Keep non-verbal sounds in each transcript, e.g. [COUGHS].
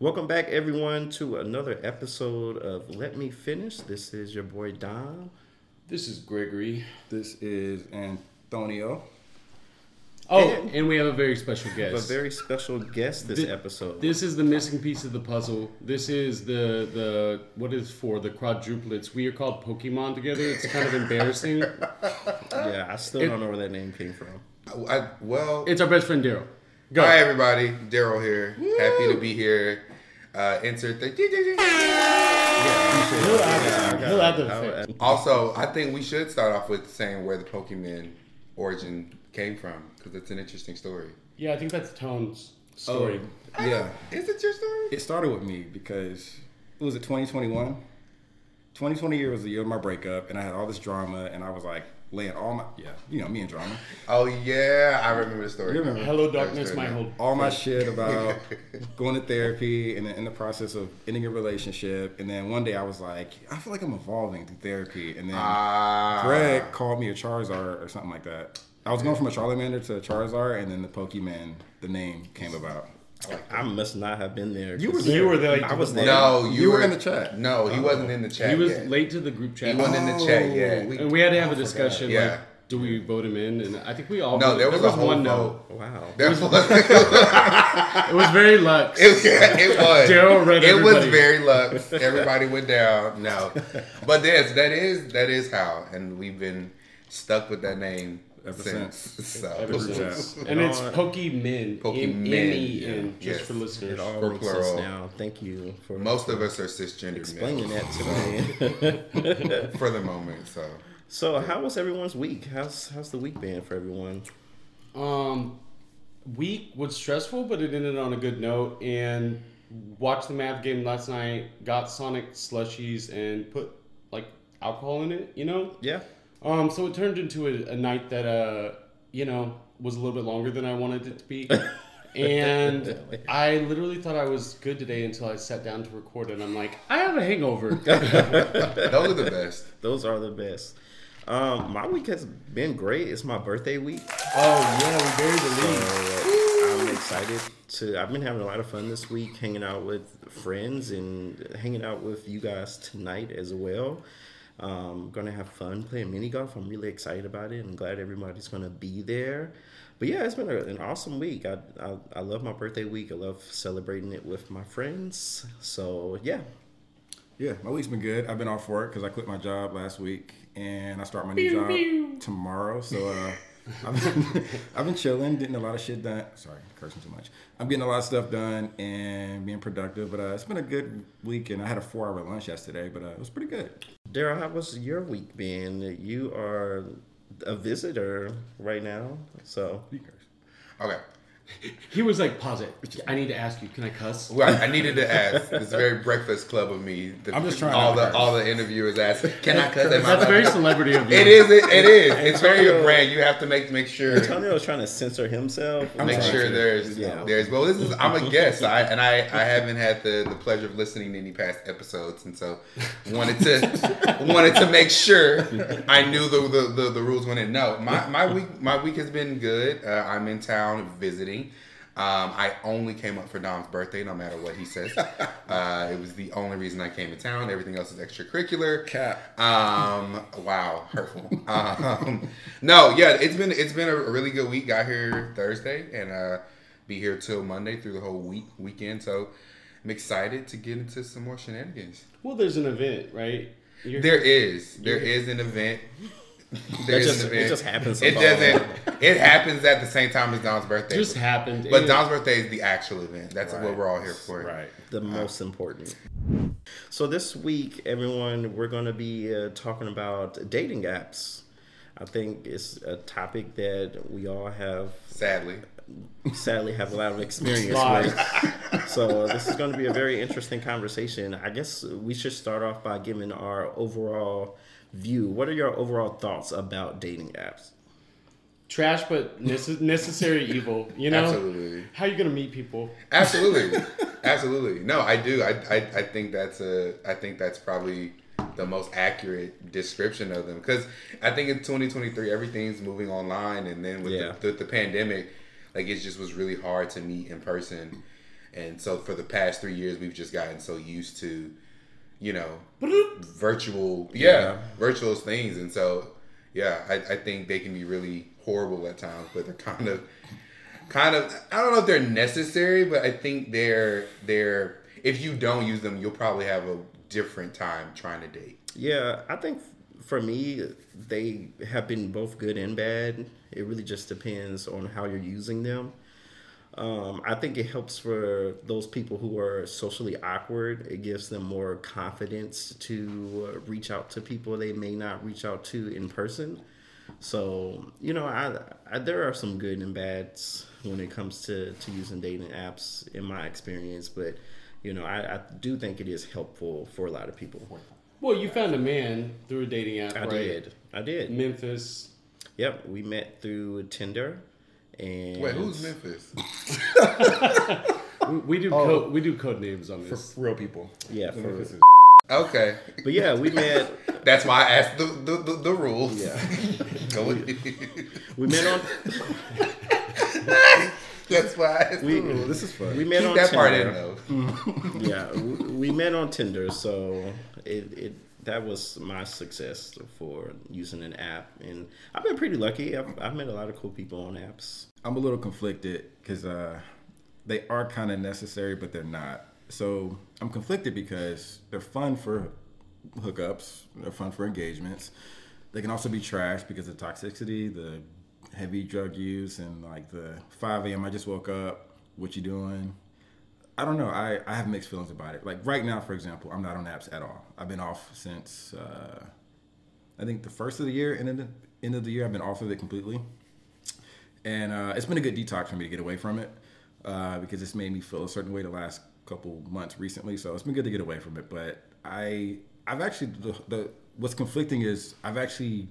Welcome back, everyone, to another episode of Let Me Finish. This is your boy Dom. This is Gregory. This is Antonio. Oh, And- and, we have a very special guest. A very special guest this Thi- episode. This is the missing piece of the puzzle. This is the the what is for the quadruplets. We are called Pokemon together. It's kind of embarrassing. [LAUGHS] yeah, I still It- don't know where that name came from. I, well, It's our best friend Daryl. Go. hi everybody, Daryl here. Happy to be here. Uh, insert the. He'll add, he'll add the How- effect. Also, I think we should start off with saying where the Pokemon origin came from because it's an interesting story. Yeah, I think that's Tone's story. Oh, yeah. Is it your story? It started with me because it was it 2021. 2020 year was the year of my breakup, and I had all this drama, and I was like laying all my yeah, you know me and drama, Oh yeah, I remember the story. You remember. Hello, darkness, my good. whole. all my shit about [LAUGHS] going to therapy, and then in the process of ending a relationship, and then one day I was like, I feel like I'm evolving through therapy, and then Ah, Greg called me a Charizard or something like that. I was going from a Charmander to a Charizard, and then the Pokemon, the name came about. I must not have been there. You were 'cause there. You were there. Like, I was there. No, you, You were in the chat. No, he oh. wasn't in the chat. He was yet. late to the group chat. He wasn't in the chat oh. yet. we- and we had to have a oh, discussion. Yeah. Like, do we vote him in? And I think we all. No, voted. there was, a whole one vote. no. Wow. There was, [LAUGHS] It was very Lux. It, it was. Daryl read It was very lux. Everybody went down. No, [LAUGHS] but yes, that is that is how, and we've been stuck with that name Ever since. since. So Ever since. chat. And it's No, Pokemon. Pokemon, M-E-N, yeah. just Yes. for listeners. It all For makes plural. now. Thank you for most of us are cisgender explaining males that to me. [LAUGHS] for the moment. So so, how was everyone's week? How's how's the week been for everyone? Um, week was stressful, but it ended on a good note. And watched the Mav game last night. Got Sonic slushies and put like alcohol in it. You know. Yeah. Um, so it turned into a, a night that uh, you know, was a little bit longer than I wanted it to be. [LAUGHS] And I literally thought I was good today until I sat down to record it. I'm like, I have a hangover. [LAUGHS] [LAUGHS] those are the best. Those are the best. Um, my week has been great. It's my birthday week. oh yeah, we buried the lead. So I'm excited to. I've been having a lot of fun this week, hanging out with friends and hanging out with you guys tonight as well. Um, gonna have fun playing mini golf. I'm really excited about it. and glad everybody's gonna be there. But yeah, it's been a, an awesome week. I, I I love my birthday week. I love celebrating it with my friends. So yeah, Yeah, my week's been good. I've been off work because I quit my job last week, and I start my new job tomorrow. So uh, [LAUGHS] I've been [LAUGHS] I've been chilling, getting a lot of shit done. Sorry, cursing too much. I'm getting a lot of stuff done and being productive. But uh, it's been a good week, and I had a four hour lunch yesterday, but uh, it was pretty good. Daryl, how was your week been? You are a visitor right now, so Okay. He was like, pause it. I need to ask you, can I cuss? Well, I needed to ask. It's very Breakfast Club of me. The- I'm just trying All not the to curse. all the interviewers ask, "Can I cut that?" That's very celebrity of you. It is. It, it is. It's very Antonio- a brand. You have to make make sure. Antonio was trying to censor himself. make trying sure to. there's Yeah. there's well this is I'm a guest I, and I I haven't had the the pleasure of listening to any past episodes and so wanted to wanted to make sure I knew the the, the, the rules going in. No, my my week my week has been good. Uh, I'm in town visiting. Um, I only came up for Dom's birthday, no matter what he says. [LAUGHS] Uh, it was the only reason I came to town. Everything else is extracurricular. Cap. Um. Wow. Hurtful. Um. No. Yeah. It's been it's been a really good week. Got here Thursday and uh, be here till Monday through the whole week weekend. So I'm excited to get into some more shenanigans. Well, there's an event, right? You're- There is there is an event. There just- it just happens It doesn't. It happens at the same time as Dom's birthday. just happened. but And- Dom's birthday is the actual event. That's what we're all here for. Right. the most important. So this week, everyone, we're going to be uh, talking about dating apps. I think it's a topic that we all have, Sadly. sadly, have a lot of [LAUGHS] experience with. [LAUGHS] So this is going to be a very interesting conversation. I guess we should start off by giving our overall view. What are your overall thoughts about dating apps? trash, but necess- necessary evil. You know, Absolutely. how you gonna meet people? Absolutely, [LAUGHS] absolutely. No, I do. I, I I think that's a. I think that's probably the most accurate description of them because I think in 2023 everything's moving online, and then with Yeah. the, the, the pandemic, like it just was really hard to meet in person. And so for the past three years, we've just gotten so used to, you know, [LAUGHS] virtual, yeah, Yeah. virtual things. And so, yeah, I, I think they can be really horrible at times, but they're kind of, kind of, I don't know if they're necessary, but I think they're, they're, if you don't use them, you'll probably have a different time trying to date. Yeah, I think for me, they have been both good and bad. It really just depends on how you're using them. Um, I think it helps for those people who are socially awkward. It gives them more confidence to uh, reach out to people they may not reach out to in person. So you know, I, I there are some good and bads when it comes to to using dating apps in my experience, but you know, I, I do think it is helpful for a lot of people. Well, you found a man through a dating app, I right? did. I did. Memphis. Yep, we met through Tinder, and Wait, who's Memphis? [LAUGHS] We, we do Oh. code, we do code names on this For real people. Yeah, for, Memphis is- Okay, but yeah, we met. [LAUGHS] that's why I asked the the, the, the rules. Yeah, [LAUGHS] Go with- we met on that's why I asked we the rules. this is fun. we met Keep on that part in Tinder. though. Yeah, we, we met on Tinder, so it it that was my success for using an app, and I've been pretty lucky. I've, I've met a lot of cool people on apps. I'm a little conflicted because uh, they are kind of necessary, but they're not. So I'm conflicted because they're fun for hookups, they're fun for engagements. They can also be trash because of toxicity, the heavy drug use, and like the 5 a.m. I just woke up. What you doing? I don't know. I, I have mixed feelings about it. Like right now, for example, I'm not on apps at all. I've been off since uh, I think the first of the year, and then the end of the year, I've been off of it completely and uh, it's been a good detox for me to get away from it uh, because it's made me feel a certain way the last couple months recently. So it's been good to get away from it. But I, I've actually the, the what's conflicting is I've actually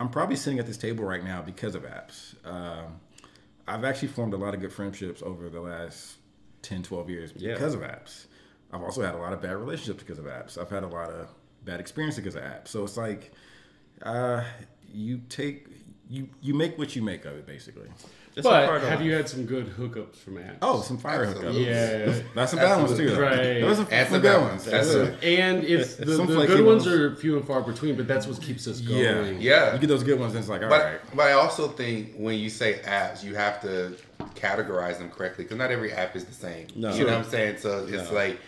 I'm probably sitting at this table right now because of apps. Um, I've actually formed a lot of good friendships over the last 10, 12 years Yeah. because of apps. I've also had a lot of bad relationships because of apps. I've had a lot of bad experiences because of apps. So it's like uh, you take you you make what you make of it basically. It's But have life. you had some good hookups from apps? Oh, some fire Absolutely. hookups. yeah. That's some bad ones too. though. Right. Those are And some some good bad ones. ones. That's Yeah. it. And it's the, Some the good ones ones. are few and far between, but that's what keeps us going. Yeah. Yeah. You get those good ones, and it's like, all But right. but I also think when you say apps, you have to categorize them correctly because not every app is the same. No. You know what I'm saying? So it's No. like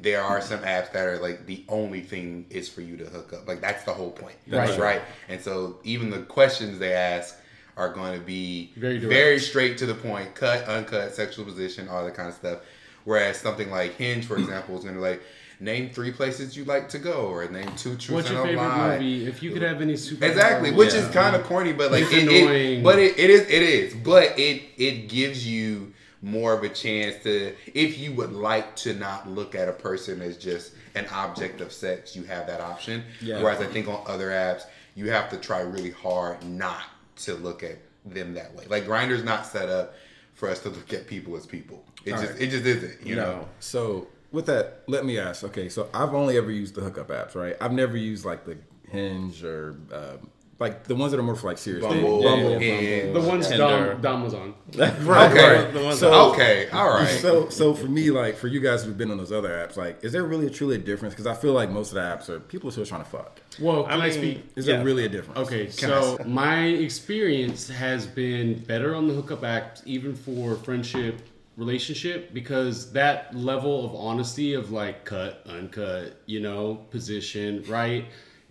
there are some apps that are like the only thing is for you to hook up. Like that's the whole point. That's right. right. And so even the questions they ask are going to be Very direct. very straight to the point, cut, uncut, sexual position, all that kind of stuff. Whereas something like Hinge, for example, is going to be like name three places you like to go, or name two truths What's and your a favorite lie. movie? If you could have any super Exactly, which is kind of corny, but like It's it, it- annoying. but it, it is it is, but it it gives you more of a chance to if you would like to not look at a person as just an object of sex, you have that option. Yeah. Whereas I think on other apps, you have to try really hard not to look at them that way. Like Grindr's not set up for us to look at people as people. It All just right. it just isn't, you know. So with that, let me ask. Okay, so I've only ever used the hookup apps, right? I've never used like the Hinge or um, like the ones that are more for like serious dating. Bumble, Bumble, Hinge. the ones Tinder. Dom, Dom was on. [LAUGHS] Right, Okay. right. The ones So- Okay, all right. So, so for me, like for you guys who've been on those other apps, like, is there really a truly a difference? Because I feel like most of the apps are people are still trying to fuck. Well, can I, mean, speak? Is Yeah. there really a difference? Okay, Can so my experience has been better on the hookup apps, even for friendship, relationship, because that level of honesty of like cut, uncut, you know, position, right?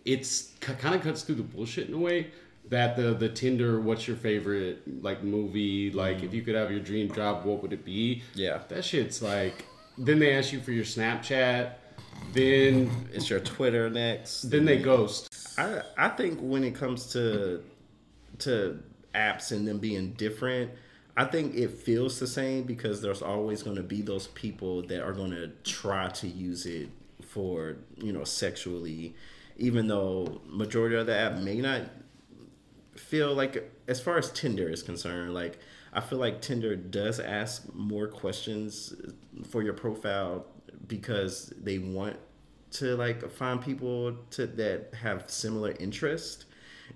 It's kind of cuts through the bullshit in a way that the the Tinder, what's your favorite like movie? Like, if mm-hmm. you could have your dream job, what would it be? Yeah. that shit's like. Then they ask you for your Snapchat. Then It's your Twitter next. then they ghost. I I think when it comes to to apps and them being different, I think it feels the same because there's always going to be those people that are going to try to use it for you know sexually, even though majority of the app may not feel like as far as Tinder is concerned, like I feel like Tinder does ask more questions for your profile because they want to like find people to that have similar interest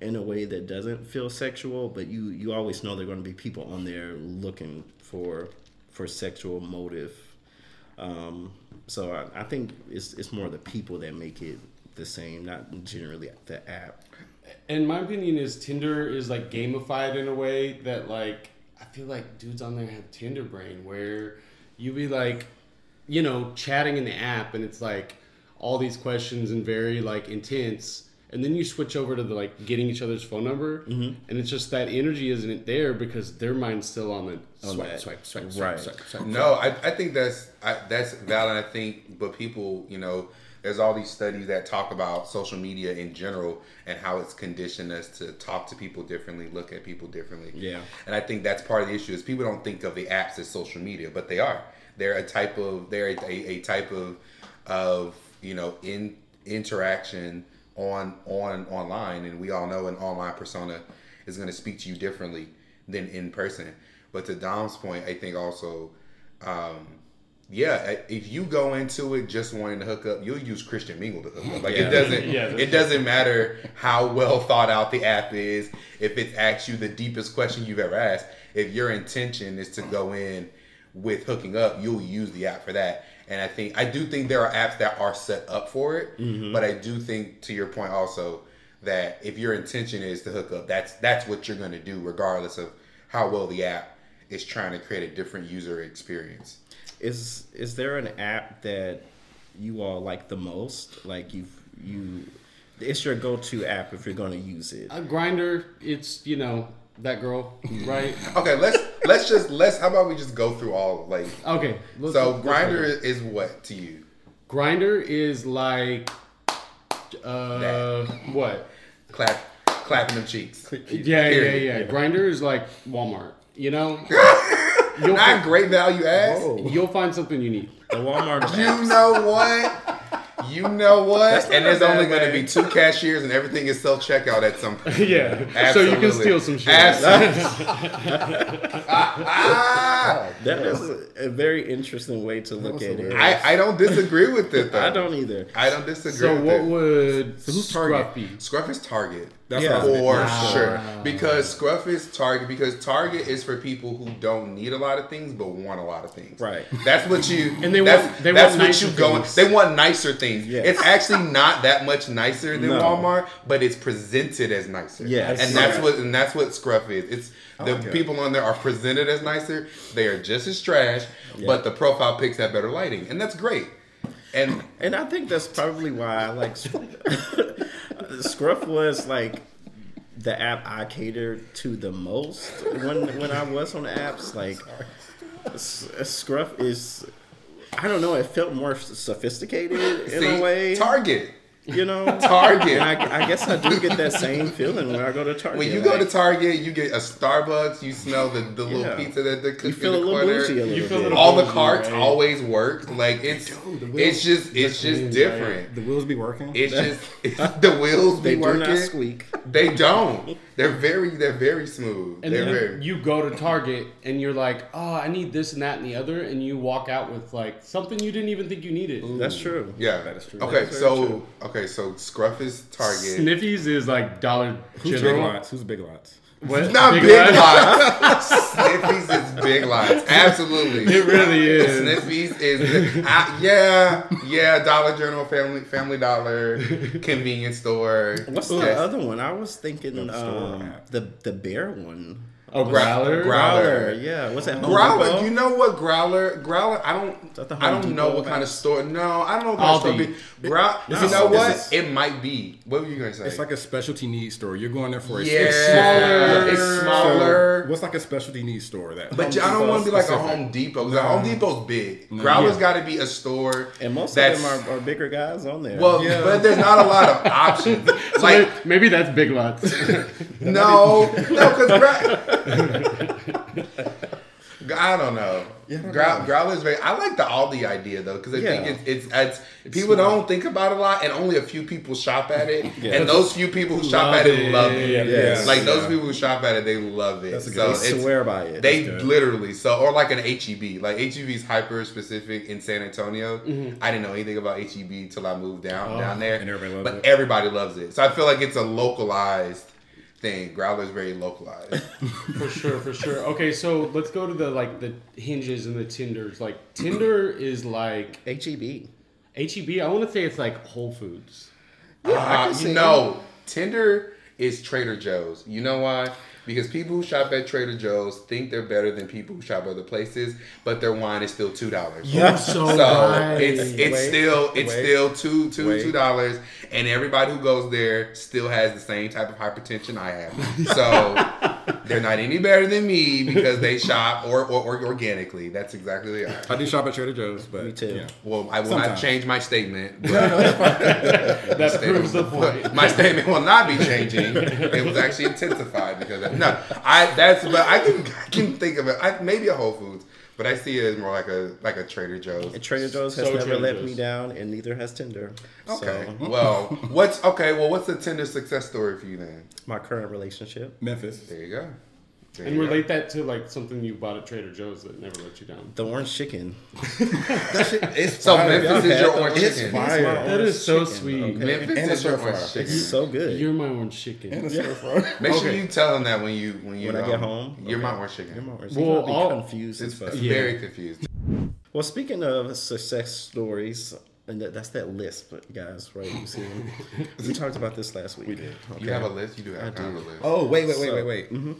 in a way that doesn't feel sexual, but you you always know there are going to be people on there looking for for sexual motive. Um, so I, I think it's it's more the people that make it the same, not generally the app. And my opinion is tinder is like gamified in a way that like i feel like dudes on there have tinder brain where you be like you know chatting in the app and it's like all these questions and very like intense and then you switch over to the like getting each other's phone number mm-hmm. and it's just that energy isn't there because their mind's still on the On swipe, that. swipe swipe swipe Right. swipe swipe No, I, I think that's I, that's valid. I think, but people, you know, there's all these studies that talk about social media in general and how it's conditioned us to talk to people differently, look at people differently. Yeah. and I think that's part of the issue is people don't think of the apps as social media, but they are. They're a type of they're a, a, a type of of you know in interaction on on online, and we all know an online persona is going to speak to you differently than in person. But to Dom's point, I think also, um, yeah, if you go into it just wanting to hook up, you'll use Christian Mingle to hook up. Like Yeah. it doesn't, [LAUGHS] Yeah, it doesn't matter how well thought out the app is. If it asks you the deepest question you've ever asked, if your intention is to go in with hooking up, you'll use the app for that. And I think I do think there are apps that are set up for it, Mm-hmm. but I do think to your point also that if your intention is to hook up, that's that's what you're going to do regardless of how well the app is trying to create a different user experience. Is is there an app that you all like the most? Like you you, it's your go to app if you're going to use it. a Grindr it's you know that girl right Okay, let's let's just let's how about we just go through all like okay so Grindr is what to you? Grindr is like uh That. what? Clap clapping them cheeks. Yeah, yeah, Period. yeah. Grindr is like Walmart. You know, [LAUGHS] you'll Not find, great value ass. You'll find something you need. The Walmart You know what? You know what? And there's only going to be two cashiers, and everything is self checkout at some [LAUGHS] point. yeah, Absolutely. so you can steal some shit. Absolutely. Ah, [LAUGHS] That is a, a very interesting way to look at it. I, I don't disagree with it though. I don't either. I don't disagree So with what it. would who's Target? Scruff be? Scruff is Target. That's Yeah. what I was For thinking. sure. Because Scruff is Target because Target is for people who don't need a lot of things but want a lot of things. Right. That's what you And they that's, want- they that's want what nicer you going things. they want nicer things. Yes. It's actually not that much nicer than No. Walmart, but it's presented as nicer. Yes. And that's what and that's what Scruff is. It's the like it. people on there are presented as nicer. They are just as trash, but the profile pics have better lighting. And that's great. And And I think that's probably why I like [LAUGHS] Scruff was like the app I catered to the most when when I was on the apps. Like Scruff is, I don't know, it felt more sophisticated in see, a way. Target. You know, [LAUGHS] Target. And I, I guess I do get that same feeling when I go to Target. When you go to Target, you get a Starbucks. You smell the, the little Yeah. pizza that they cook you in the a little corner. bougie a little You feel a bit. little- All the carts right? always work. Like it's Dude, the wheels- it's just it's just clean, different. The wheels be working. It's just it's, [LAUGHS] [LAUGHS] the wheels they be do not squeak. They don't. They're very they're very smooth. And they're then very you go to Target and you're like, oh, I need this and that and the other, and you walk out with like something you didn't even think you needed. That's true. yeah. That is true. Okay, That's so true. okay, so Scruff is Target. Sniffies is like Dollar Who's Big Lots? Who's Big Lots? What? Not big, Lots? lots. [LAUGHS] Sniffies is big lots. [LAUGHS] Absolutely. It really is. Sniffies is I, yeah, yeah. Dollar General, Family Family Dollar, convenience store. What's the other one? I was thinking um, the the bear one. Oh, Growlr. Growlr. yeah. What's that? Growlr, Depot? you know what Growlr? Growlr, I don't, the I don't know what kind of store. No, I don't know what kind of store. Aldi. Be. Grow, This you is- know this what? is- it might be. What were you gonna say? It's like a specialty needs store. You're going there for a yeah, smaller. It's So, smaller. what's like a specialty needs store that? But I don't want to be like a specific. Home Depot. No. Home Depot's big. No. Growlr's Yeah. got to be a store. And most of them are, are bigger guys on there. Well, Yeah. but there's not a lot of options. [LAUGHS] So like maybe that's Big Lots. [LAUGHS] no, no, because [LAUGHS] I don't know. Yeah, I don't Grow- know. Growlr's very. I like the Aldi idea though because I Yeah. think it's, it's it's people don't think about it a lot, and only a few people shop at it, Yeah. and those few people who shop Love at it, it. love it. Yes. Like those people who shop at it, they love it. That's a good- so they it's, swear by it. They literally so or like an HEB. Like HEB is hyper specific in San Antonio. Mm-hmm. I didn't know anything about HEB till I moved down Oh, down there. and everybody loves but it. everybody loves it. So I feel like it's a localized thing. Growlr's very localized. [LAUGHS] For sure, for sure. Okay, so let's go to the like the hinges and the Tinders. Like Tinder [CLEARS THROAT] is like HEB. HEB. I want to say it's like Whole Foods. Uh, see you know, Tinder is Trader Joe's. You know why? Because people who shop at Trader Joe's think they're better than people who shop other places, but their wine is still two dollars. You're so, So right. it's it's Wait, still it's wait, still two two wait. two dollars, and everybody who goes there still has the same type of hypertension I have. So [LAUGHS] they're not any better than me because they shop or, or, or organically. That's exactly what they are. I do shop at Trader Joe's, but Me too. yeah. Well, I will not change my statement. [LAUGHS] but- [LAUGHS] that proves the point. my statement will not be changing. It was actually intensified because of, [LAUGHS] no, I that's but I can I can think of it. I, maybe a Whole Foods, but I see it as more like a like a Trader Joe's. And Trader Joe's has So never Trader let Joe's. me down, and neither has Tinder. Okay, So, well, [LAUGHS] what's okay? Well, what's the Tinder success story for you then? my current relationship. Memphis. There you go. There And you go. relate that to like something you bought at Trader Joe's that never let you down. The orange chicken. [LAUGHS] That shit, it's So fire. Memphis Y'all is your orange it's chicken. fire. That is so Chicken, sweet. okay. Memphis And is your orange chicken. It's so good. You're my orange chicken. And a stir fry. Make sure Okay. you tell them that when you when you when I um, get home, You're okay. my orange chicken. You're my orange Well, chicken. I'll be all- confused It's, it's Yeah. very confused. Well, speaking of success stories, and that, that's that list, but guys, right? You see, [LAUGHS] we talked about this last week. We did. Okay. You have a list. You do have I kind do. of a list. Oh, wait, wait, wait, So- wait, wait.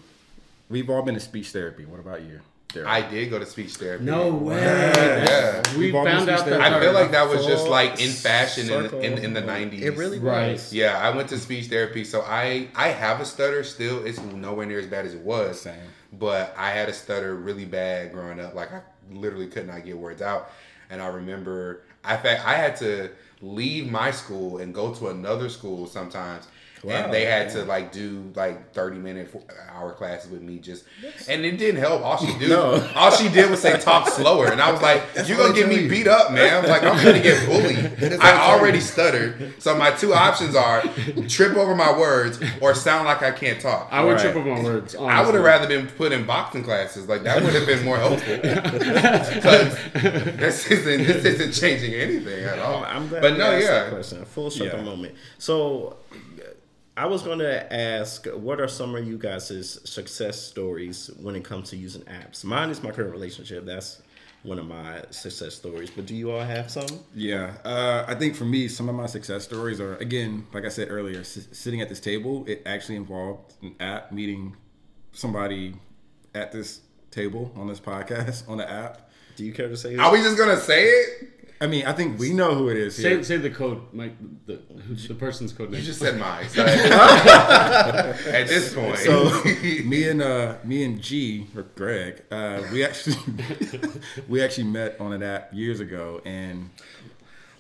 We've all been to speech therapy. What about you? Derek? I did go to speech therapy. No way. Yeah. We We've found out that. I feel like that was just like in fashion in, in, in the 90s. It really Right. was. Yeah, I went to speech therapy, so I I have a stutter still. It's nowhere near as bad as it was. Same. But I had a stutter really bad growing up. Like I literally could not get words out. And I remember, I fact I had to leave my school and go to another school sometimes. Wow, and they had to like do like thirty minute four hour classes with me just, and it didn't help. All she [LAUGHS] did, No. all she did was say talk [LAUGHS] slower, and I was like, "You're gonna get me you. beat up, man." I'm like, "I'm gonna get bullied." [LAUGHS] I already you. stuttered, so my two options are trip over my words or sound like I can't talk. I would Right. trip over my words. I would have rather been put in boxing classes. Like that would have been more helpful. Because this isn't this isn't changing anything at all. I'm glad but no, asked that yeah. question. Full circle Yeah. moment. So, I was going to ask, what are some of you guys' success stories when it comes to using apps? Mine is my current relationship. That's one of my success stories. But do you all have some? Yeah, uh, I think for me, some of my success stories are again, like I said earlier, s- sitting at this table. It actually involved an app meeting somebody at this table on this podcast on the app. Do you care to say? Are we just gonna say it? I mean, I think we know who it is Say, here. say the code, Mike. The, the person's code name. You just said mine. [LAUGHS] So [LAUGHS] at this point, So me and uh, me and G or Greg, uh, we actually [LAUGHS] we actually met on an app years ago, and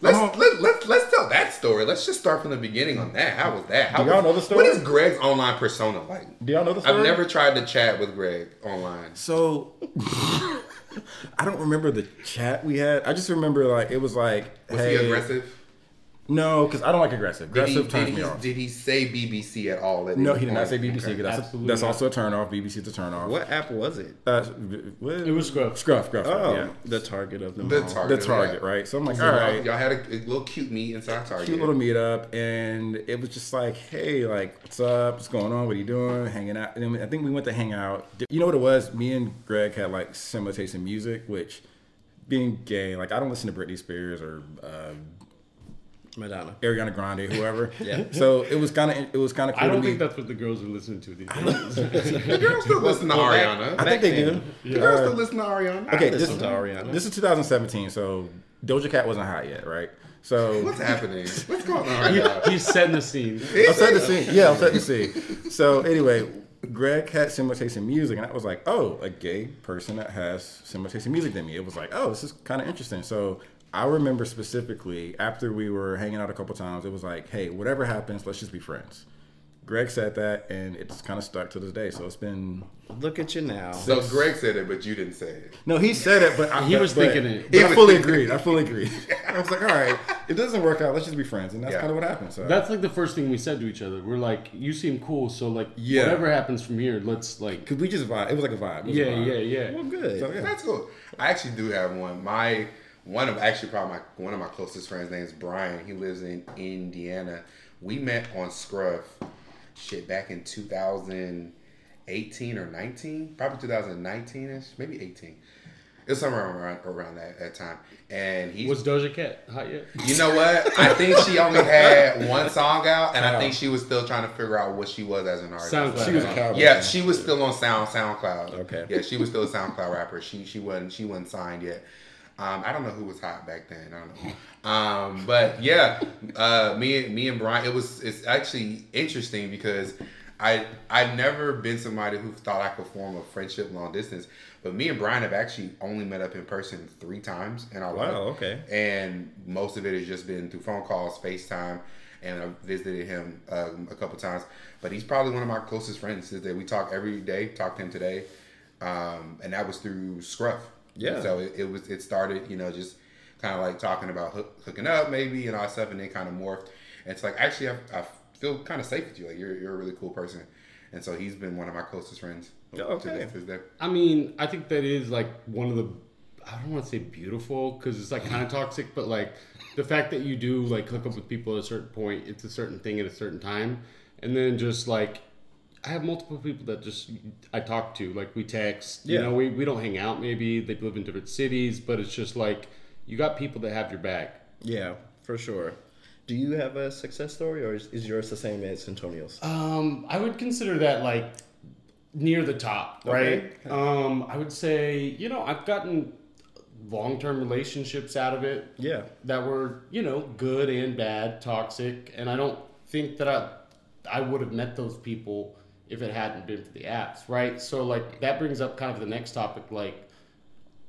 let's I'm let, let, let's tell that story. Let's just start from the beginning on that. How was that? How Do y'all was- know the story? What is Greg's online persona like? do y'all know the story? I've never tried to chat with Greg online. So I don't remember the chat we had. I just remember like it was like, Was hey, he aggressive? No, because I don't like aggressive. Did he, Aggressive turns did, me off. did he say BBC at all? at no, he did not say BBC. 'cause Okay. That's, Absolutely that's also a turn off. BBC's a turn off. What app was it? Uh, what? It was Scruff. Scruff. Scruff. Oh, yeah. the target of them The all. target. The Target, yeah. right? So I'm like, So y'all- right. Y'all had a, a little cute meet inside Target. Cute little meetup, and it was just like, hey, like, what's up? What's going on? What are you doing? Hanging out. And I think we went to hang out. You know what it was? Me and Greg had like similar taste in music, which being gay, like, I don't listen to Britney Spears or uh, Madonna. Ariana Grande, whoever. [LAUGHS] Yeah. So it was kind of it was kind of cool I don't to me. think that's what the girls are listening to these days. [LAUGHS] The girls still listen to Ariana. I think they do. The girls still listen to Ariana. Okay, I this, listen to Ariana. this is 2017, so Doja Cat wasn't hot yet, right? So What's happening? What's going on? He- right now? he's setting the scene. I'm setting the scene. Yeah, I'm setting the scene. So anyway, Greg had similar taste in music, and I was like, oh, a gay person that has similar taste in music than me. It was like, oh, this is kind of interesting. So I remember specifically after we were hanging out a couple times, it was like, hey, whatever happens, let's just be friends. Greg said that, and it's kind of stuck to this day. So it's been Look at you now. So Greg said it, but you didn't say it. no, he said it, but I, [LAUGHS] He but- was but- thinking it. but He I fully thinking agreed. I fully agreed. [LAUGHS] [LAUGHS] I was like, all right, it doesn't work out. Let's just be friends, and that's Yeah. kind of what happened. So That's like the first thing we said to each other. We're like, "You seem cool, so like, Yeah. whatever happens from here, let's like." Cause we just vibe. It was like a vibe. It was a Yeah, vibe. yeah, yeah. Well, good. So, yeah. That's cool. I actually do have one. My one of actually probably my one of my closest friends' name is Brian. He lives in Indiana. We met on Scruff, shit back in 2018 or 19, probably 2019 ish, maybe 18. It was somewhere around around that, that time. And he Was Doja Cat hot yet? you know what? I think she only had one song out, and I think she was still trying to figure out what she was as an artist. SoundCloud. She was a. Yeah, she was still on Sound SoundCloud. Okay. Yeah, she was still a SoundCloud rapper. She she wasn't she wasn't signed yet. Um, I don't know who was hot back then. I don't know. Um, but yeah, uh, me me and Brian. It was it's actually interesting because I I've never been somebody who thought I could form a friendship long distance. But me and Brian have actually only met up in person three times in our life. Wow, okay. And most of it has just been through phone calls, FaceTime, and I visited him um, a couple times. But he's probably one of my closest friends. That we talk every day. Talk to him today, um, and that was through Scruff. Yeah. So it, it was. It started, you know, just kind of like talking about hook, hooking up, maybe, and all that stuff, and then kind of morphed. And it's like actually, I, I feel kind of safe with you. Like you're you're a really cool person, and so he's been one of my closest friends. Okay. To this, to this day. I mean, I think that is like one of the. I don't want to say beautiful because it's like kind of toxic, but like the fact that you do like hook up with people at a certain point, it's a certain thing at a certain time, and then just like I have multiple people that just I talk to, like we text. Yeah. You know, we we don't hang out. Maybe they live in different cities, but it's just like you got people that have your back. Yeah, for sure. Do you have a success story, or is, is yours the same as Antonio's? Um, I would consider that like near the top, right? Okay. Um, I would say, you know, I've gotten long term relationships out of it yeah. that were, you know, good and bad, toxic, and I don't think that I I would have met those people if it hadn't been for the apps, right? So like that brings up kind of the next topic, like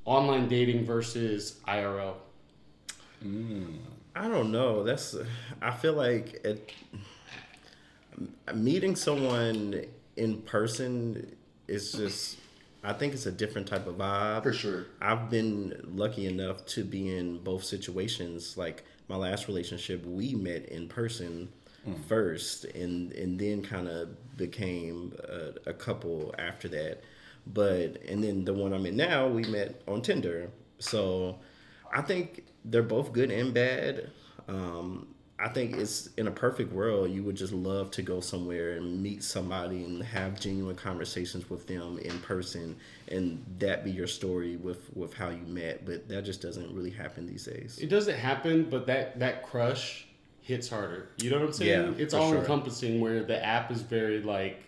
online dating versus IRL. Mm. I don't know. That's I feel like it, meeting someone in person is just. I think it's a different type of vibe. For sure. I've been lucky enough to be in both situations. Like my last relationship, we met in person hmm. first, and and then kind of became a, a couple after that. But and then the one I'm in now, we met on Tinder. So I think they're both good and bad. Um, I think it's in a perfect world, you would just love to go somewhere and meet somebody and have genuine conversations with them in person, and that be your story with with how you met. But that just doesn't really happen these days. It doesn't happen, but that that crush hits harder. You know what I'm saying? Yeah, it's all sure. encompassing. Where the app is very like,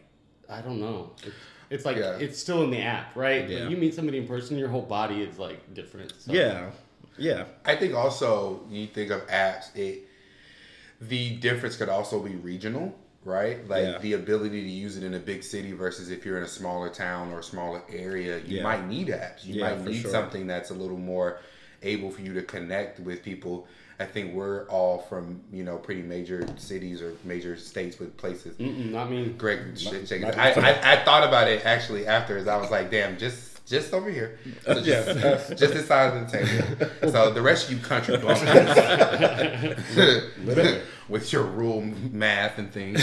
I don't know. It's, it's like Yeah. it's still in the app, right? Yeah. But you meet somebody in person, your whole body is like different. So. Yeah, yeah, I think also you think of apps, it the difference could also be regional, right? Like Yeah. the ability to use it in a big city versus if you're in a smaller town or a smaller area, you Yeah. might need apps. You Yeah, might need sure. something that's a little more able for you to connect with people. I think we're all from you know pretty major cities or major states with places. Mm-mm, not me. Greg, shake shake it. not- I, I, I thought about it actually after. As I was like, damn, just just over here, so [LAUGHS] just, just this side of the table. [LAUGHS] So the rest of you country [LAUGHS] bumpkins with your rule math and things.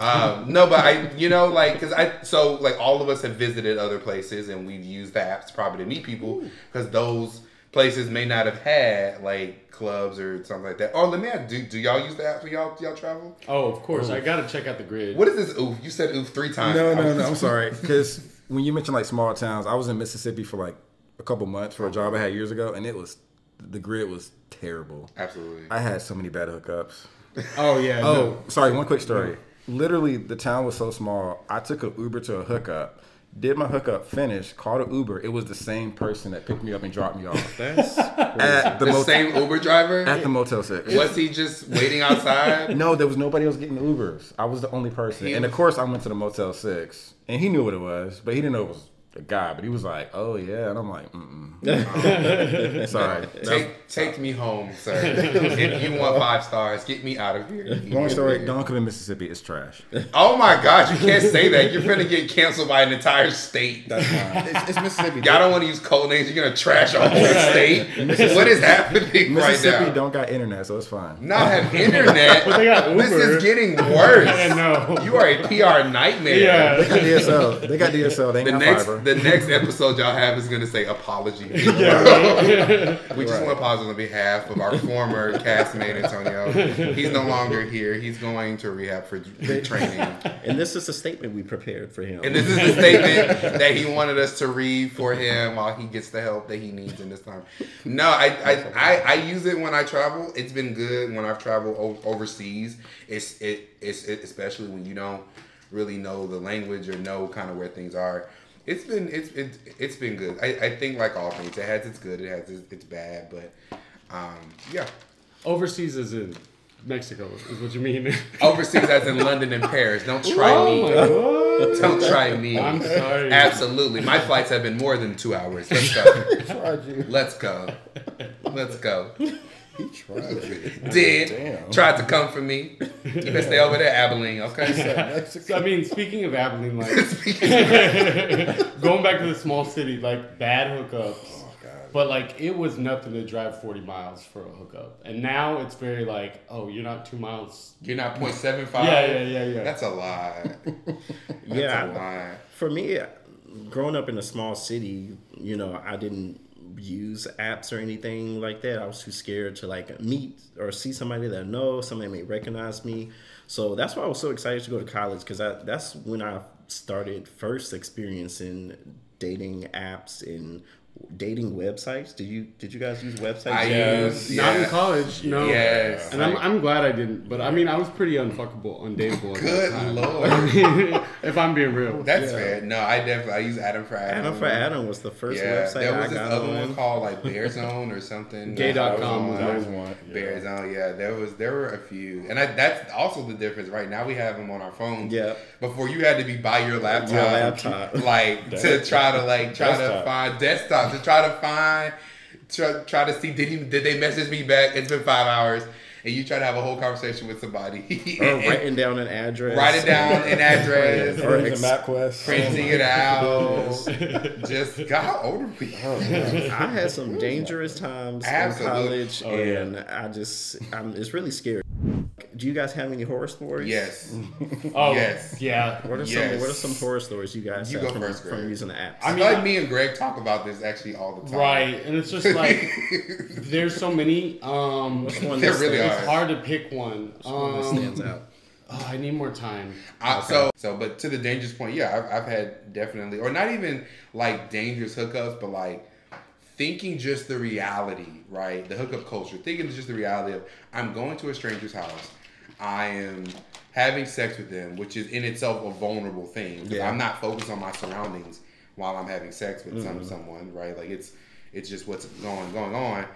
Um, no, but I, you know, like, cause I, so like all of us have visited other places and we've used the apps probably to meet people because those places may not have had like clubs or something like that. Oh, let me ask, do, do y'all use the apps when y'all y'all travel? Oh, of course. I gotta check out the grid. What is this oof? You said oof three times. No, I no, no. I'm [LAUGHS] sorry. Because when you mentioned like small towns, I was in Mississippi for like a couple months for a job I had years ago, and it was the grid was terrible. Absolutely. I had so many bad hookups. Oh yeah. Oh, no. sorry. One quick story. Literally, the town was so small. I took an Uber to a hookup. Did my hookup, finished, called an Uber. It was the same person that picked me up and dropped me off that's at the, the motel. same Uber driver? At the Motel Six. Was he just waiting outside? No, there was nobody else getting Ubers. I was the only person. He and of course, I went to the Motel 6, and he knew what it was, but he didn't know it was a guy. But he was like, oh, yeah. And I'm like, mm-mm. [LAUGHS] Sorry. Take take me home, sir. if you want five stars, get me out of here. Long story, don't Mississippi. It's trash. Oh my God, you can't say that. You're gonna get canceled by an entire state. That's fine. It's, it's Mississippi. Y'all don't want to use code names. You're gonna trash a whole [LAUGHS] state. what is happening right Mississippi now? don't got internet, so it's fine. Not have [LAUGHS] internet. But they got This is getting worse. I know. You are a PR nightmare. Yeah. They got DSL. They got DSL. They ain't The got next fiber. The next episode y'all have is gonna say apology. [LAUGHS] we just Right. want to apologize on behalf of our former castmate Antonio. He's no longer here. He's going to rehab for training. And this is a statement we prepared for him. And this is the statement that he wanted us to read for him while he gets the help that he needs in this time. No, I I, I, I use it when I travel. It's been good when I've traveled o- overseas. It's it it's it, especially when you don't really know the language or know kind of where things are. It's been it's it, it's been good. I, I think like all things, it has its good, it has its, its bad, but um, yeah. Overseas is in Mexico, is what you mean. [LAUGHS] Overseas, as in London and Paris. Don't try oh me. my god. Don't try me. I'm sorry. Absolutely. My flights have been more than two hours. Let's go. [LAUGHS] Tried you. Let's go. Let's go. He tried [LAUGHS] you. Did. Damn. Tried to come for me. You better stay over there, Abilene, okay? So, I mean, speaking of Abilene, like [LAUGHS] [LAUGHS] going back to the small city, like bad hookups. Oh, God. But like it was nothing to drive 40 miles for a hookup. And now it's very like, oh, you're not two miles. You're not 0.75? Yeah, yeah, yeah, yeah. That's a lie. That's a yeah, lie. for me, growing up in a small city, you know, I didn't use apps or anything like that. I was too scared to like meet or see somebody that I know, somebody may recognize me. So that's why I was so excited to go to college because that's when I started first experiencing dating apps and dating websites. Did you did you guys use websites? I Yes. use. Not in college, no. Yes. And I'm, I'm glad I didn't. But I mean, I was pretty unfuckable, undateable. at that Good time. lord. [LAUGHS] if I'm being real. That's fair. No, I definitely I use Adam for Adam. Adam for Adam was the first Yeah, website there was I this got other on. one called like Bear Zone or something. [LAUGHS] Gay.com was That was one. Bear Zone, yeah. There was there were a few, and I, that's also the difference. Right now we have them on our phones. Yeah. Before you had to be by your laptop, Your laptop. like to try to like try to find desktop to try to find try, try to see did he did they message me back? It's been five hours, and you try to have a whole conversation with somebody. [LAUGHS] or writing down an address. write it down an [LAUGHS] address. Or Or ex- MapQuest. Printing it out. [LAUGHS] Just God, how old are we? Oh, I had some dangerous times Absolutely. in college, Oh, yeah. and I just, I'm, it's really scary. Do you guys have any horror stories? Yes. [LAUGHS] Oh, Yes. yeah. What are some What are some horror stories you guys You have go from, first, from using the apps? I I mean, mean, like me and Greg talk about this actually all the time. Right. And it's just like, there's so many. Um, Which one There really stands- it's hard to pick one. one that Um, stands out? Oh, I need more time. I, so, so, but to the dangerous point, yeah, I've, I've had definitely, or not even like dangerous hookups, but like thinking just the reality, right? The hookup culture, thinking just the reality of I'm going to a stranger's house, I am having sex with them, which is in itself a vulnerable thing. Yeah. I'm not focused on my surroundings while I'm having sex with some mm-hmm. someone, right? Like it's it's just what's going going on,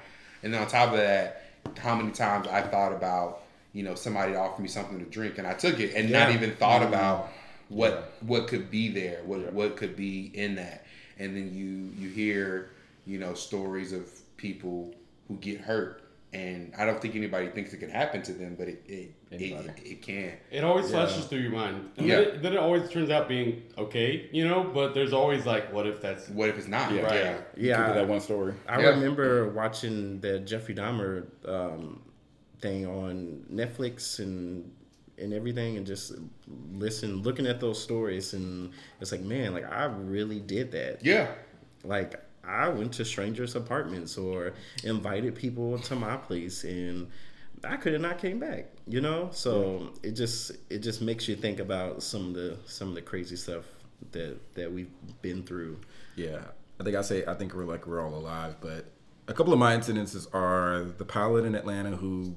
and then on top of that, how many times I thought about you know somebody offered me something to drink and I took it and not even thought mm-hmm. about what what could be there, what what could be in that, and then you you hear you know stories of people who get hurt. And I don't think anybody thinks it can happen to them, but it it, it, Anybody. it can. It always Yeah. flashes through your mind. And Yeah. then, it, then it always turns out being okay, you know, but there's always like, what if that's. What if it's not? Yeah. Right. yeah. Could be Yeah, that one story. I Yeah. remember watching the Jeffrey Dahmer um, thing on Netflix and and everything, and just listen, looking at those stories, and it's like, man, like I really did that. Yeah. Like I went to strangers' apartments or invited people to my place, and I could have not came back. You know, so it just it just makes you think about some of the some of the crazy stuff that that we've been through. Yeah, I think I say I think we're like we're all alive, but a couple of my incidences are the pilot in Atlanta who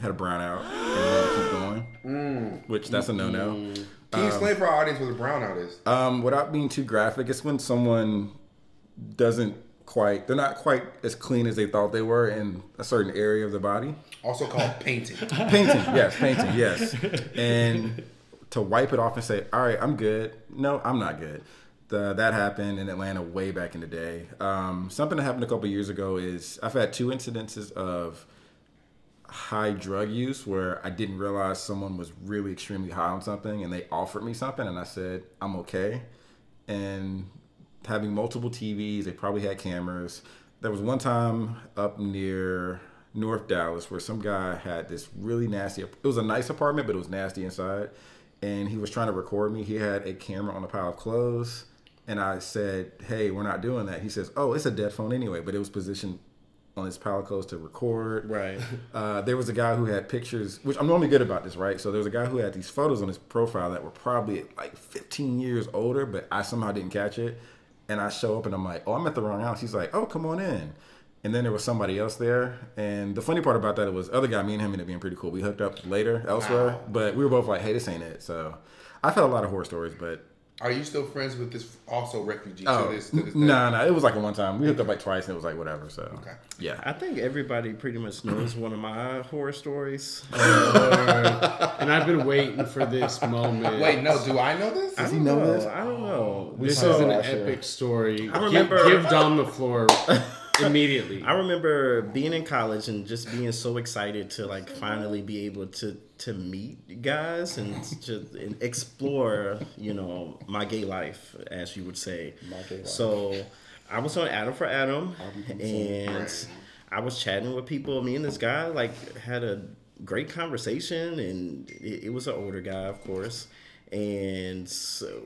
had a brownout and keep going, mm. which that's a no no. Mm-hmm. Can you um, explain for our audience what a brownout is? Um, without being too graphic, it's when someone doesn't quite they're not quite as clean as they thought they were in a certain area of the body. Also called painting. Painting, [LAUGHS] yes, painting, yes. And to wipe it off and say, "All right, I'm good." No, I'm not good. The, that happened in Atlanta way back in the day. Um, something that happened a couple years ago is I've had two incidences of high drug use where I didn't realize someone was really extremely high on something and they offered me something and I said, I'm okay. And having multiple TVs, they probably had cameras. There was one time up near North Dallas where some guy had this really nasty, it was a nice apartment, but it was nasty inside. And he was trying to record me. He had a camera on a pile of clothes and I said, "Hey, we're not doing that." He says, "Oh, it's a dead phone anyway," but it was positioned on his clothes to record. Right. [LAUGHS] Uh, there was a guy who had pictures, which I'm normally good about this, right? So there was a guy who had these photos on his profile that were probably like 15 years older, but I somehow didn't catch it. And I show up and I'm like, "Oh, I'm at the wrong house." He's like, "Oh, come on in." And then there was somebody else there. And the funny part about that was other guy, me and him ended up being pretty cool. We hooked up later elsewhere, Wow. but we were both like, "Hey, this ain't it." So I've had a lot of horror stories, but Are you still friends with this also refugee oh, to this? To this day? nah, nah, it was like a one time. We hooked up like twice, and it was like whatever. So Okay. yeah, I think everybody pretty much knows one of my horror stories. [LAUGHS] Um, and I've been waiting for this moment. Wait, no. Do I know this? I he don't know know. this? I don't know. This is an last year. epic story. I remember- Give, give Dom the floor [LAUGHS] immediately. I remember being in college and just being so excited to like finally be able to to meet guys and to and explore, you know, my gay life, as you would say. My gay life. So I was on Adam for Adam, and I was chatting with people. Me and this guy like had a great conversation, and it, it was an older guy, of course, and so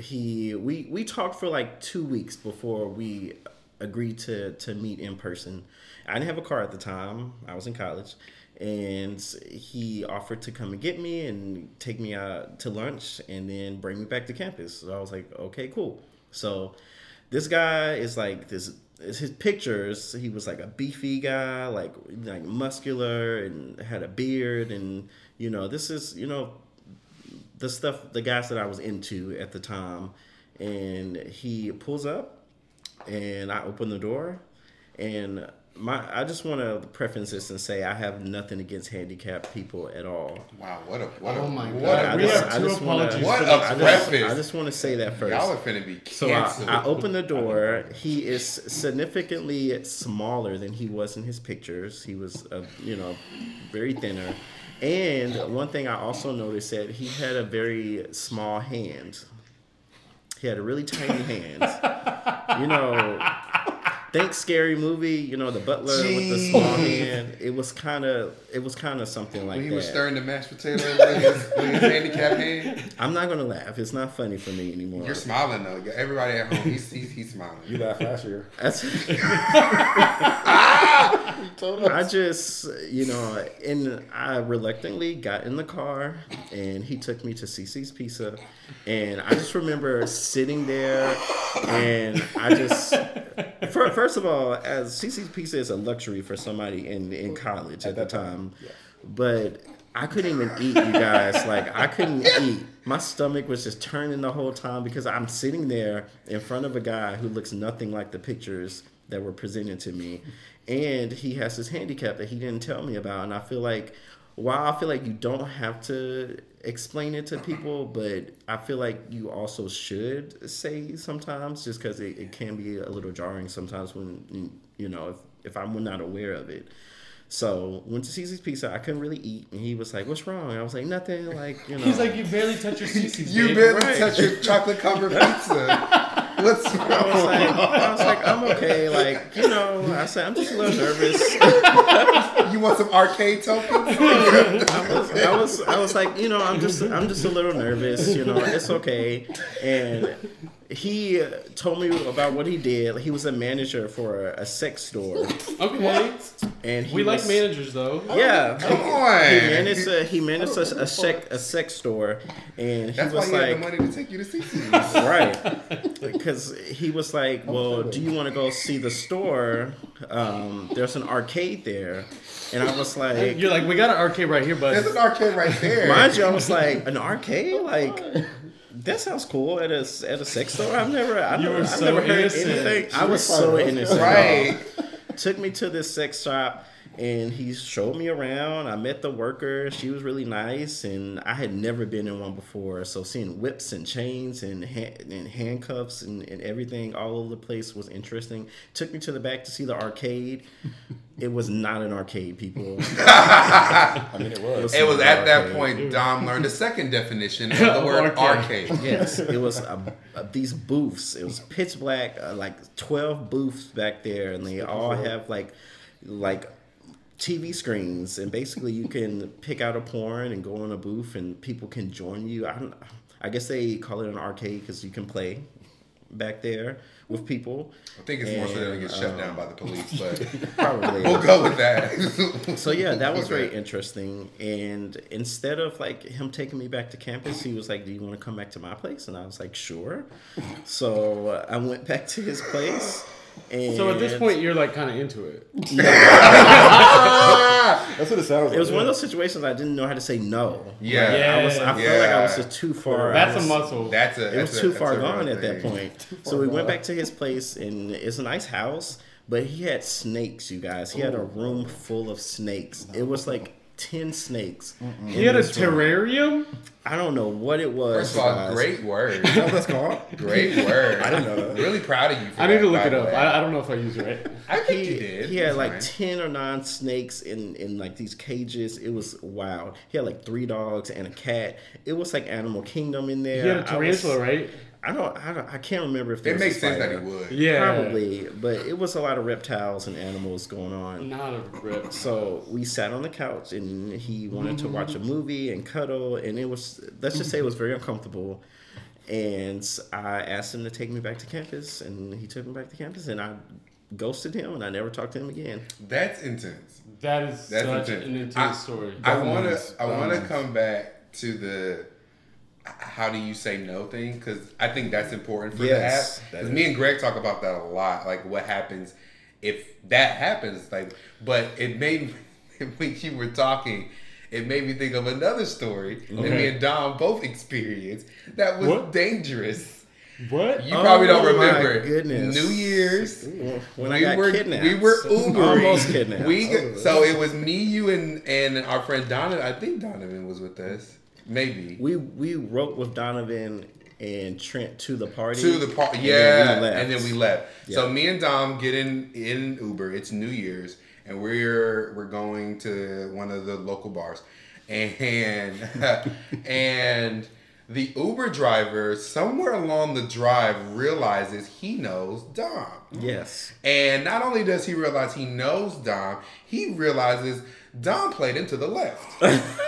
he we we talked for like two weeks before we agreed to to meet in person. I didn't have a car at the time. I was in college, and he offered to come and get me and take me out to lunch and then bring me back to campus. So I was like, okay, cool. So this guy is like this. is His pictures, he was like a beefy guy, like like muscular, and had a beard, and you know, this is you know the stuff the guys that I was into at the time and he pulls up and I open the door and my I just want to preface this and say I have nothing against handicapped people at all. Wow. What a what a Oh my what God. a I We just, have I two just wanna, apologies What for a this. I just, preface. I just want to say that first. Y'all are finna be canceled. So I, canceled. I open the door. [LAUGHS] He is significantly smaller than he was in his pictures. He was, uh, you know, very thinner. And one thing I also noticed that he had a very small hand. He had a really tiny hand. [LAUGHS] You know, think scary movie. You know, the butler with the small Jeez. hand. It was kind of, it was kind of something like when he that. was stirring the mashed potato with his, with his handicap hand. I'm not gonna laugh. It's not funny for me anymore. You're smiling though. Everybody at home, he's he's, he's smiling. you laughed last year. That's. [LAUGHS] [LAUGHS] [LAUGHS] I just, you know, and I reluctantly got in the car, and he took me to Cicis Pizza, and I just remember sitting there, and I just, fir- first of all, as Cicis Pizza is a luxury for somebody in in college at the time, but. I couldn't even eat, you guys. Like I couldn't eat. My stomach was just turning the whole time because I'm sitting there in front of a guy who looks nothing like the pictures that were presented to me, and he has this handicap that he didn't tell me about. And I feel like, while I feel like you don't have to explain it to people, but I feel like you also should say sometimes, just because it, it can be a little jarring sometimes when you know if if I'm not aware of it. So went to Cicis Pizza. I couldn't really eat, and he was like, "What's wrong?" I was like, "Nothing." Like you know. He's like, you barely touch your Cicis. You babe." barely right. touch your chocolate covered pizza. [LAUGHS] What's [LAUGHS] I was like, I was like, I'm okay. Like you know, I said I'm just a little nervous. [LAUGHS] You want some arcade tokens? [LAUGHS] I was, I was, I was like, you know, I'm just, I'm just a little nervous. You know, it's okay. And he told me about what he did. He was a manager for a sex store, Okay. and he We like managers though. Yeah, Come on. he managed a, he managed a, a sex a sex store, and he That's why was he had the like, money to take you to Cicis. right, [LAUGHS] because he was like, well, do you want to go see the store? Um, there's an arcade there, and I was like, You're like, we got an arcade right here, but There's an arcade right there. Mind you, I was like, an arcade? Like, that sounds cool at a, at a sex store. I've never, I've You never, were I've so never heard innocent. anything. I You was so fine. innocent. Right. Took me to this sex shop and he showed me around. I met the worker. She was really nice and I had never been in one before. So seeing whips and chains and, ha- and handcuffs and, and everything all over the place was interesting. Took me to the back to see the arcade. [LAUGHS] It was not an arcade, people. [LAUGHS] I mean, it was. It was at that Arcade. point Dom learned the second definition [LAUGHS] of the word Arcade. arcade. Yes, it was uh, uh, these booths. It was pitch black, uh, like twelve booths back there, and they all have like, like TV screens, and basically you can [LAUGHS] pick out a porn and go in a booth, and people can join you. I don't. I guess they call it an arcade because you can play. back there with people. I think it's more so they'll And, get shut um, down by the police, but [LAUGHS] [LAUGHS] Probably. we'll go with that. So yeah, that was very interesting. And instead of like him taking me back to campus, he was like, "Do you want to come back to my place?" And I was like, "Sure." So uh, I went back to his place. And So at this point, you're like kind of into it. [LAUGHS] That's what it sounds like. it was one of those situations I didn't know how to say no. Yeah. Like, I was. I felt like I was just too far. I That's was- a muscle. That's a. It was that's a- too that's far a real gone at that point. So we went back to his place, and it's a nice house, but he had snakes, you guys. He had a room full of snakes. It was like 10 snakes. he had a terrarium. I don't know what it was. First of all, guys. great word. Is that what that's called? [LAUGHS] Great word. I don't know that. Really proud of you. For I need that, to look it up. I, I don't know if I used it right. I think He, you did. he had It's like fine. 10 or 9 snakes in, in like these cages. It was wild. He had like three dogs and a cat. It was like Animal Kingdom in there. He had a I was- tarantula, right? I don't, I don't, I can't remember if there It was a makes sense that he would. Yeah, Probably, but it was a lot of reptiles and animals going on. Not a rip. So we sat on the couch and he wanted to watch a movie and cuddle, and it was let's just say it was very uncomfortable. And I asked him to take me back to campus, and he took me back to campus, and I ghosted him, and I never talked to him again. That's intense. That is That's such intense. an intense I- story. I want to. I want to come back to the how do you say no thing because I think that's important for Yes, the app. Because me and Greg talk about that a lot. Like what happens if that happens. Like, but it made me [LAUGHS] when you were talking. It made me think of another story that me and Dom both experienced that was What? dangerous. what? You probably don't Oh, my remember. goodness. New Year's When we I got were kidnapped, we were [LAUGHS] Ubering. almost kidnapped. We so it was me, you, and and our friend Donovan. I think Donovan was with us. Maybe we we wrote with Donovan and Trent to the party to the and Yeah, then we left. and then we left. So me and Dom get in in Uber. It's New Year's, and we're we're going to one of the local bars, and [LAUGHS] and. The Uber driver, somewhere along the drive, realizes he knows Dom. yes, And not only does he realize he knows Dom, he realizes Dom played into the left. [LAUGHS]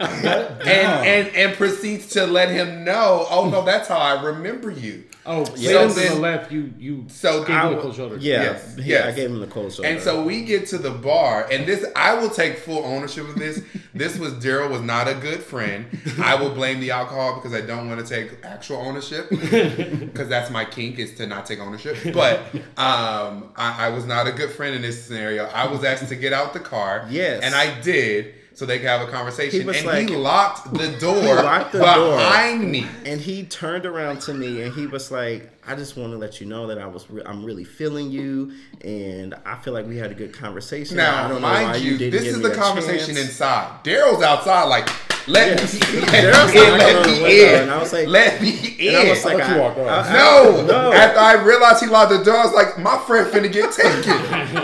and, and and proceeds to let him know, oh no, that's how I remember you. Oh, Yeah. so So to then- the left, you you So gave I him the cold shoulder. yeah, Yes, he- yes. I gave him the cold shoulder. And so we get to the bar, and this I will take full ownership of this. this was Daryl was not a good friend. I will blame the alcohol because I don't want to take actual ownership [LAUGHS] because that's my kink is to not take ownership. But um, I, I was not a good friend in this scenario. I was asked to get out the car, Yes. and I did. So they could have a conversation, He was and like- [LAUGHS] he locked the door locked the door. behind me. And he turned around to me and he was like, "I just want to let you know that I was, re- I'm really feeling you, and I feel like we had a good conversation. I Now, don't know why mind you, didn't this give is me the conversation chance. inside. Daryl's outside, like, let Yes. me, [LAUGHS] Daryl's let me in, let me window, in, and I was like- let me in. I was like, you I- walked off. I- I- no, no. After I realized he locked the door, I was like, my friend finna get taken.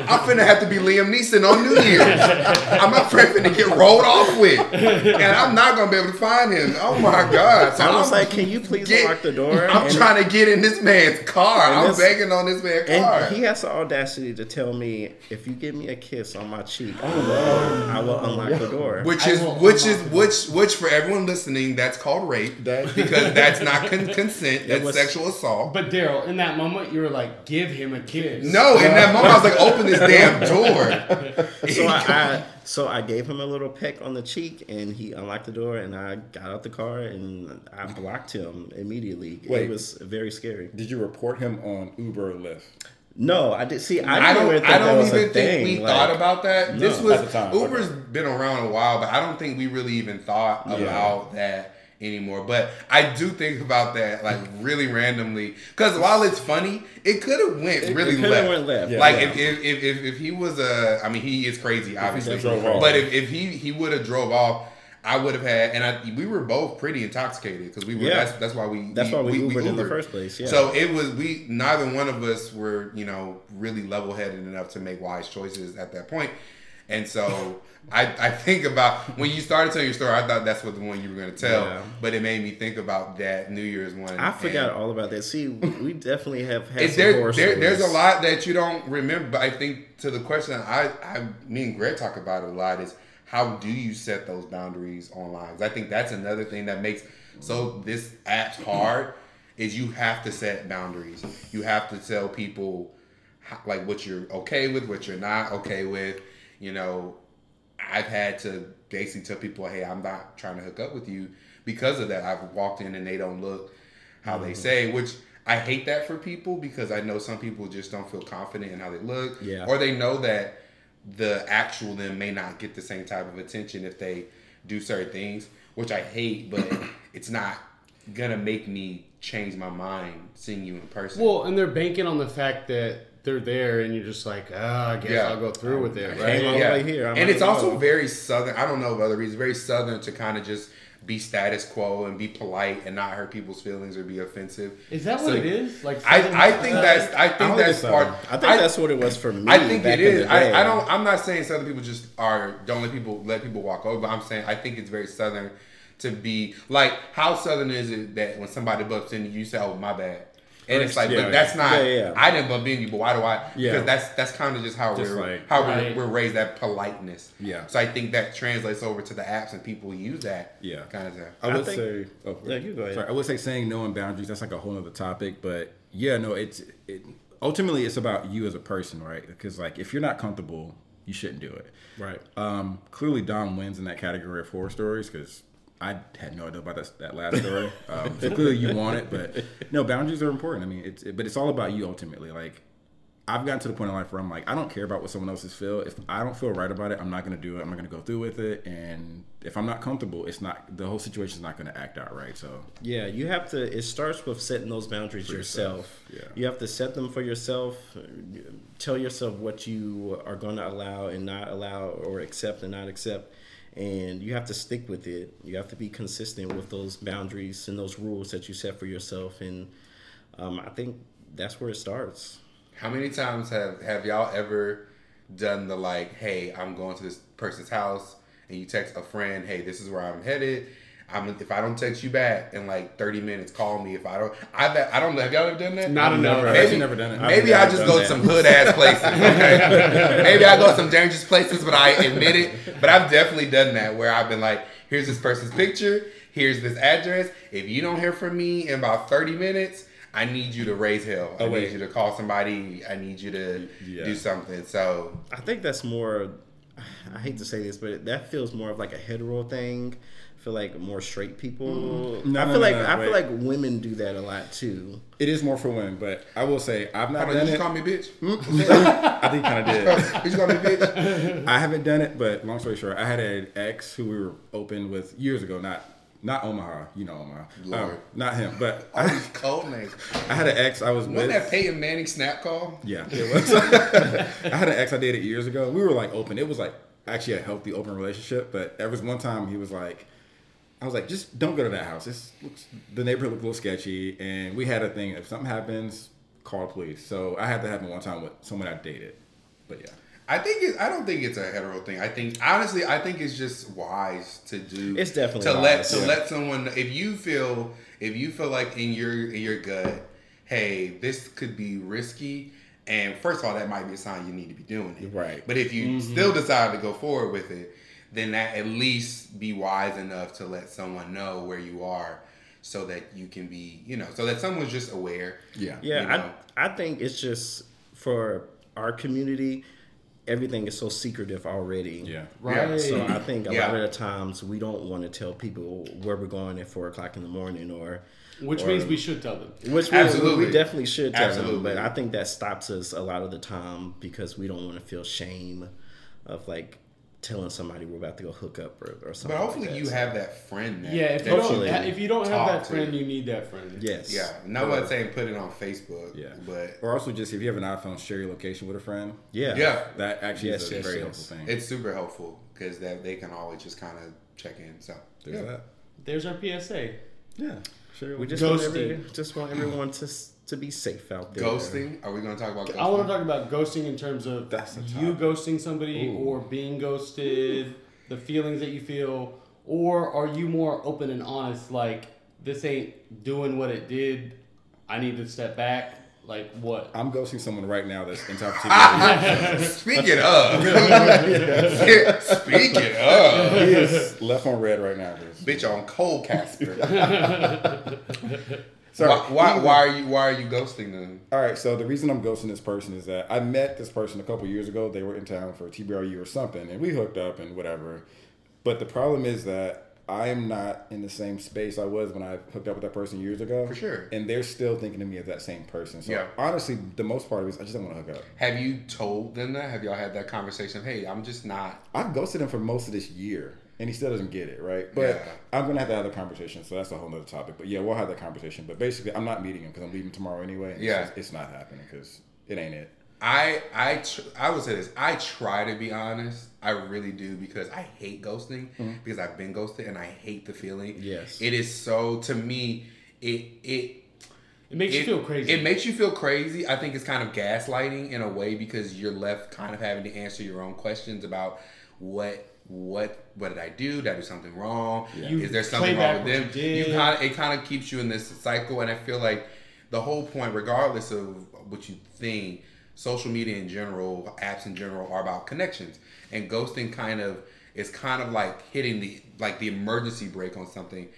I'm finna have to be Liam Neeson on New Year's. I'm my friend finna get rolled off with, and I'm not gonna be able to find him. Oh my god! So I was I'm like, "Can you please get- unlock the door?" I'm And- trying to get in this man's car. And I'm begging on this man's car. He has the audacity to tell me, "If you give me a kiss on my cheek, oh, I will, I will unlock the door." Which is which is which which for everyone listening, that's called rape That- [LAUGHS] because that's not con- consent. That's was- sexual assault. But Daryl, in that moment, you were like, "Give him a kiss." no, in that moment, I was like, "Open this damn door." [LAUGHS] so I, I so I gave him a little peck on the cheek, and he unlocked the door, and I got out the car, and I blocked him immediately. Wait. It was very scary. Did you report him on Uber or Lyft? No, I did see. I, I didn't don't. even think I don't was even think thing. we like- thought about that. this No. was At the Uber's okay. been around a while, but I don't think we really even thought about that anymore. But I do think about that like really randomly because while it's funny, it could have went It- really it left. went left. Yeah. like Yeah. If, if, if if he was a, I mean, he is crazy, obviously. But if, if he he would have drove off. I would have had, and I, we were both pretty intoxicated because we were. Yeah. That's, that's why we. That's why we Ubered in the first place, yeah. So it was we. Neither one of us were, you know, really level-headed enough to make wise choices at that point. And so I, I think about when you started telling your story. I thought that's what the one you were going to tell, Yeah. but it made me think about that New Year's one. I forgot all about that. See, we [LAUGHS] definitely have had some there, there, there's a lot that you don't remember. But I think to the question I, I, me and Greg talk about it a lot is how do you set those boundaries online? I think that's another thing that makes so this app's hard is you have to set boundaries. You have to tell people how, like what you're okay with, what you're not okay with. You know, I've had to basically tell people, hey, I'm not trying to hook up with you because of that. I've walked in and they don't look how Mm-hmm. they say, which I hate that for people because I know some people just don't feel confident in how they look. Yeah. Or they know that the actual them may not get the same type of attention if they do certain things, which I hate, but [COUGHS] it's not gonna make me change my mind seeing you in person. Well, and they're banking on the fact that they're there, and you're just like, ah, I guess Yeah. I'll go through with it, came right? all the way here. I and might it's as also very southern. I don't know of other reasons. Very southern to kind of just be status quo and be polite and not hurt people's feelings or be offensive. Is that So what it is? Like, I, I think that's I I think don't that's so. part. I think that's what it was for me. I think back it in is. the day. I, I don't. I'm not saying Southern people just are don't let people let people walk over. But I'm saying I think it's very Southern to be like how Southern is it that when somebody bumps into you, you say, "Oh, my bad," and it's like, Yeah, but that's not. yeah, yeah. I didn't bump into you, but why do I? Yeah. Because that's that's kind of just how Just we're like- how Right. we're, we're raised that politeness. Yeah. So I think that translates over to the apps and people use that. Yeah. Kind of thing. I I would think- say. Oh, Yeah, you go ahead. Sorry, I would say saying no and boundaries. That's like a whole other topic, but yeah, no, it's it, ultimately it's about you as a person, right? Because like if you're not comfortable, you shouldn't do it. Right. Um, clearly, Dom wins in that category of horror stories because I had no idea about that, that last story. Um, so clearly, you want it, but no, boundaries are important. I mean, it's it, but it's all about you ultimately. Like, I've gotten to the point in life where I'm like, I don't care about what someone else's feel. If I don't feel right about it, I'm not going to do it. I'm not going to go through with it. And if I'm not comfortable, it's not the whole situation's not going to act out right. So Yeah, you have to. It starts with setting those boundaries yourself. yourself, yeah. You have to set them for yourself. Tell yourself what you are going to allow and not allow, or accept and not accept, and you have to stick with it. You have to be consistent with those boundaries and those rules that you set for yourself. And um, I think that's where it starts. How many times have have y'all ever done the like, hey, I'm going to this person's house, and you text a friend, hey, this is where I'm headed. I'm if I don't text you back in like 30 minutes, call me. If I don't, I I don't know. Have y'all ever done that? Not enough. I've Maybe- actually never done it. Maybe I just go that. to some hood ass places. [LAUGHS] Okay, maybe I go to some dangerous places, but I admit it. But I've definitely done that where I've been like, here's this person's picture, here's this address. If you don't hear from me in about 30 minutes. I need you to raise hell. Oh, I Oh, need you to call somebody. I need you to Yeah. do something. So I think that's more. I hate to say this, but that feels more of like a hetero thing. I feel like more straight people. No, I feel no, like no, I feel like women do that a lot too. It is more for women, but I will say I've not Hold on, done you it. just call me bitch. [LAUGHS] I think he kind of did. [LAUGHS] you call me bitch. I haven't done it, but long story short, I had an ex who we were open with years ago. Not not Omaha, you know Omaha. Lord. Um, not him, but [LAUGHS] All I, these code names. I had an ex I was Wasn't with. that Peyton Manning snap call? Yeah, it was. I had an ex I dated years ago. We were like open. It was like actually a healthy open relationship. But there was one time he was like, I was like, just don't go to that house. It's looks, the neighborhood looked a little sketchy, and we had a thing. If something happens, call police. So I had that happen one time with someone I dated. But yeah, I think it, I don't think it's a hetero thing. I think honestly, I think it's just wise to do. It's definitely to let wise, to yeah. let someone if you feel if you feel like in your in your gut, hey, this could be risky. And first of all, that might be a sign you need to be doing it. Right. But if you mm-hmm. still decide to go forward with it, then that at least be wise enough to let someone know where you are, so that you can be, you know, so that someone's just aware. yeah, Yeah, You know. I I think it's just for our community, everything is so secretive already. yeah. Right. So I think a Yeah. lot of the times we don't want to tell people where we're going at four o'clock in the morning, or Which or- means we should tell them. which we, Absolutely. we definitely should tell them. But I think that stops us a lot of the time because we don't want to feel shame of like telling somebody we're about to go hook up or, or something. But hopefully, like that. you So, have that friend. That, Yeah, if you don't, Hopefully. ha- if you don't have talk that to. friend, you need that friend. yes. Yeah, no one's saying put it on Facebook. Yeah, but or also just if you have an iPhone, share your location with a friend. Yeah. yeah, That actually Yes, is a yes, very yes. helpful thing. it's super helpful because that they can always just kind of check in. So There's yeah. that. There's our PSA. Yeah, Sure. We just want, every, just want everyone to s- to be safe out there. ghosting. Are we going to talk about ghosting? I want to talk about ghosting in terms of That's you ghosting somebody Ooh. or being ghosted, the feelings that you feel, or are you more open and honest? Like this ain't doing what it did. I need to step back. Like what? I'm ghosting someone right now that's in top secret. Speaking of, [LAUGHS] speaking [LAUGHS] of, he is left on red right now. Bitch on Cole Casper. [LAUGHS] Sorry. Why, why, why are you why are you ghosting them? All right, so the reason I'm ghosting this person is that I met this person a couple years ago. They were in town for TBRU or something, and we hooked up and whatever. But the problem is that I am not in the same space I was when I hooked up with that person years ago. For sure. And they're still thinking of me as that same person. So Yeah. honestly, the most part of it is I just don't want to hook up. Have you told them that? Have y'all had that conversation? of, Hey, I'm just not. I've ghosted them for most of this year, and he still doesn't get it, right? But Yeah. I'm gonna have to have the conversation, so that's a whole other topic. But yeah, we'll have that conversation. But basically, I'm not meeting him because I'm leaving tomorrow anyway. It's Yeah. just- it's not happening because it ain't it. I I tr- I would say this. I try to be honest. I really do because I hate ghosting mm-hmm. because I've been ghosted and I hate the feeling. Yes. it is so to me. It it It makes you feel crazy. It makes you feel crazy. I think it's kind of gaslighting in a way because you're left kind of having to answer your own questions about what what what did I do? Did I do something wrong? You Is there something wrong with them? you You kind of it kind of keeps you in this cycle, and I feel like the whole point, regardless of what you think, social media in general, apps in general, are about connections, and ghosting kind of is kind of like hitting the like the emergency brake on something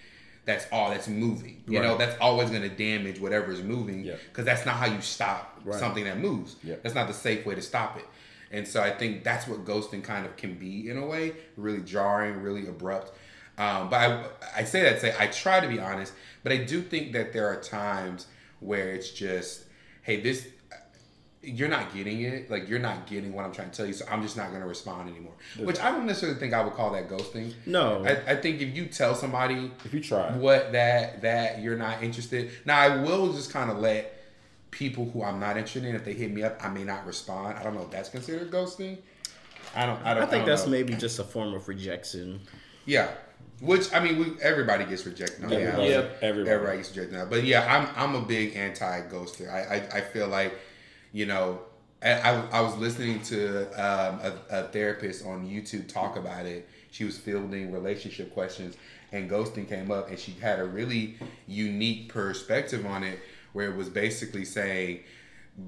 that's all that's moving. You know, that's always going to damage whatever is moving Yeah. because that's not how you stop Right. something that moves. Yeah. That's not the safe way to stop it. And so I think that's what ghosting kind of can be in a way, really jarring, really abrupt. Um, but I, I say that say I try to be honest, but I do think that there are times where it's just, hey, this you're not getting it. Like you're not getting what I'm trying to tell you, so I'm just not going to respond anymore. Which I don't necessarily think I would call that ghosting. No. I, I think if you tell somebody If you try. what that that you're not interested. Now I will just kind of let people who I'm not interested in, if they hit me up, I may not respond. I don't know if that's considered ghosting. I don't. I don't. I think don't that's know. maybe just a form of rejection. Yeah. Which I mean, we, everybody gets rejected. on the Everybody. app. Yep. Everybody. Everybody gets rejected. now. But yeah, I'm I'm a big anti ghoster. I, I I feel like, you know, I I, I was listening to um, a, a therapist on YouTube talk about it. She was fielding relationship questions, and ghosting came up, and she had a really unique perspective on it, where it was basically saying.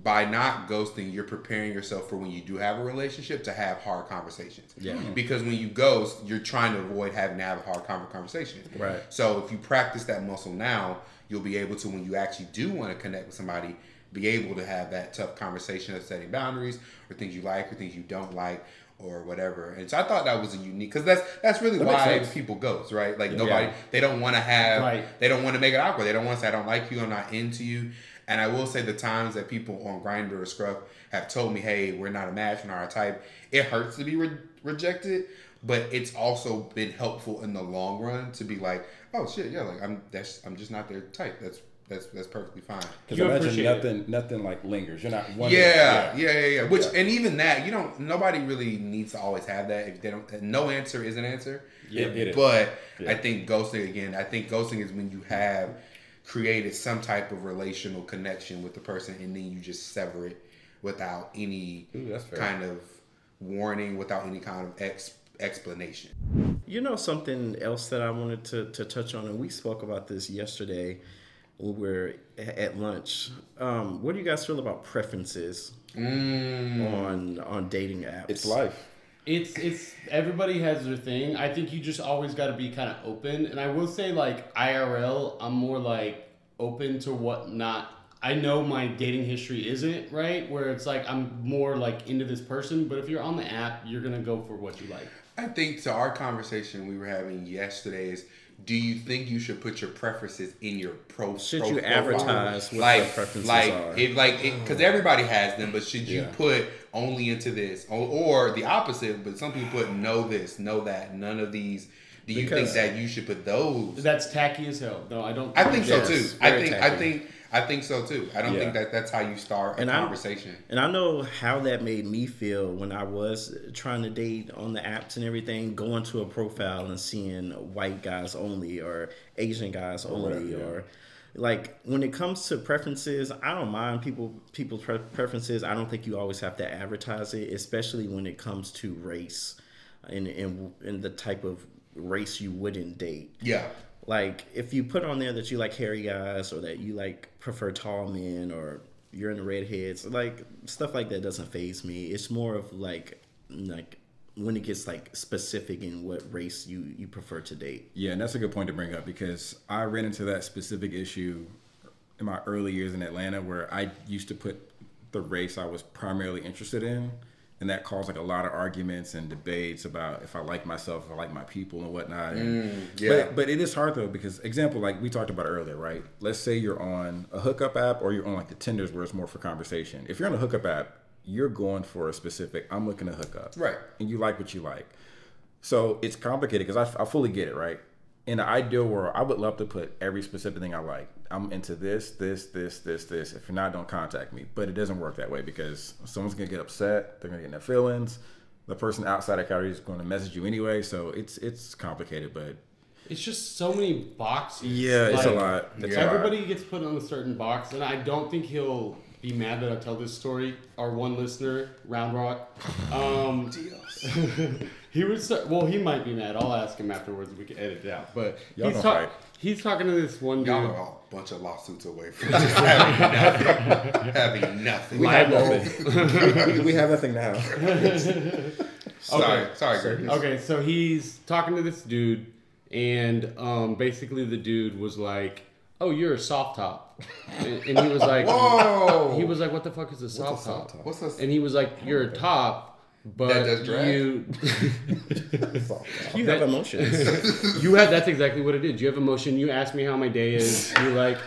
By not ghosting, you're preparing yourself for when you do have a relationship to have hard conversations. Yeah. Hmm. Because when you ghost, you're trying to avoid having to have a hard conversation. Right. So if you practice that muscle now, you'll be able to when you actually do want to connect with somebody, be able to have that tough conversation of setting boundaries or things you like or things you don't like or whatever. And so I thought that was a unique because that's that's really That why people ghost, right? Like nobody they don't want to have Right. they don't want to make it awkward. They don't want to say I don't like you, I'm not into you. And I will say the times that people on Grindr or Scruff have told me, "Hey, we're not a match, we're not our type." It hurts to be re- rejected, but it's also been helpful in the long run to be like, "Oh shit, yeah, like I'm that's I'm just not their type." That's that's that's perfectly fine. Because You imagine appreciate it. nothing, nothing like lingers. You're not wondering. Yeah, yeah, yeah, yeah. Which and even that, you don't. Nobody really needs to always have that. If they don't, no answer is an answer. It- it is. But Yeah. I think ghosting again. I think ghosting is when you have created some type of relational connection with the person, and then you just sever it without any Ooh, kind of warning, without any kind of ex- explanation. You know something else that I wanted to, to touch on, and we spoke about this yesterday when we're at lunch. Um, what do you guys feel about preferences on on dating apps? It's life. It's it's everybody has their thing. I think you just always got to be kind of open. And I will say like IRL, I'm more like open to what not. I know my dating history isn't right where it's like I'm more like into this person, but if you're on the app, you're gonna go for what you like. I think to our conversation we were having yesterday is do you think you should put your preferences in your pro Should pro- you profile? advertise what like your preferences like are? if like because everybody has them but should you Yeah. put only into this or, or the opposite but some people put no this no that none of these do you Because- think that you should put those That's tacky as hell. No, I don't. I think so too I very think I think I think so too I don't Yeah. think that that's how you start a And conversation And I know how that made me feel when I was trying to date on the apps and everything, going to a profile and seeing white guys only or Asian guys only Right, yeah. or like when it comes to preferences, I don't mind people people's pre- preferences. I don't think you always have to advertise it, especially when it comes to race and and, and the type of race you wouldn't date yeah like if you put on there that you like hairy guys or that you like prefer tall men or you're into redheads like stuff like that doesn't phase me. It's more of like like when it gets like specific in what race you you prefer to date. Yeah, and that's a good point to bring up because I ran into that specific issue in my early years in Atlanta where I used to put the race I was primarily interested in, and that caused like a lot of arguments and debates about if I like myself, if I like my people and whatnot. And, mm, yeah. But but it is hard though because example like we talked about earlier, right? Let's say you're on a hookup app or you're on like the Tinders where it's more for conversation. If you're on a hookup app, you're going for a specific. I'm looking to hook up, Right. And you like what you like. So it's complicated because I, I fully get it, right? In the ideal world, I would love to put every specific thing I like. I'm into this, this, this, this, this. If you're not, don't contact me. But it doesn't work that way because someone's gonna get upset. They're gonna get in their feelings. The person outside of category is going to message you anyway. So it's it's complicated, but It's just so many boxes. yeah, it's a lot. It's a lot. Everybody gets put on a certain box, and I don't think he'll be mad that I tell this story. Our one listener, Round Rock, um, [LAUGHS] he was well. He might be mad. I'll ask him afterwards. We can edit it out. But Y'all he's, don't talk- fight. he's talking to this one dude. Y'all are all a bunch of lawsuits away from just [LAUGHS] having nothing. having nothing. We have Liable. nothing. we, we have nothing now. [LAUGHS] Sorry, Okay. sorry, Curtis. Okay, so he's talking to this dude, and um, basically the dude was like, "Oh, you're a soft top," and, and he was like, Whoa. He was like, "What the fuck is a soft, soft top? top? What's this? And he was like, "You're a top, but That does drag? you [LAUGHS] You have emotions. [LAUGHS] you have that's exactly what it is. You have emotion. You ask me how my day is. You're like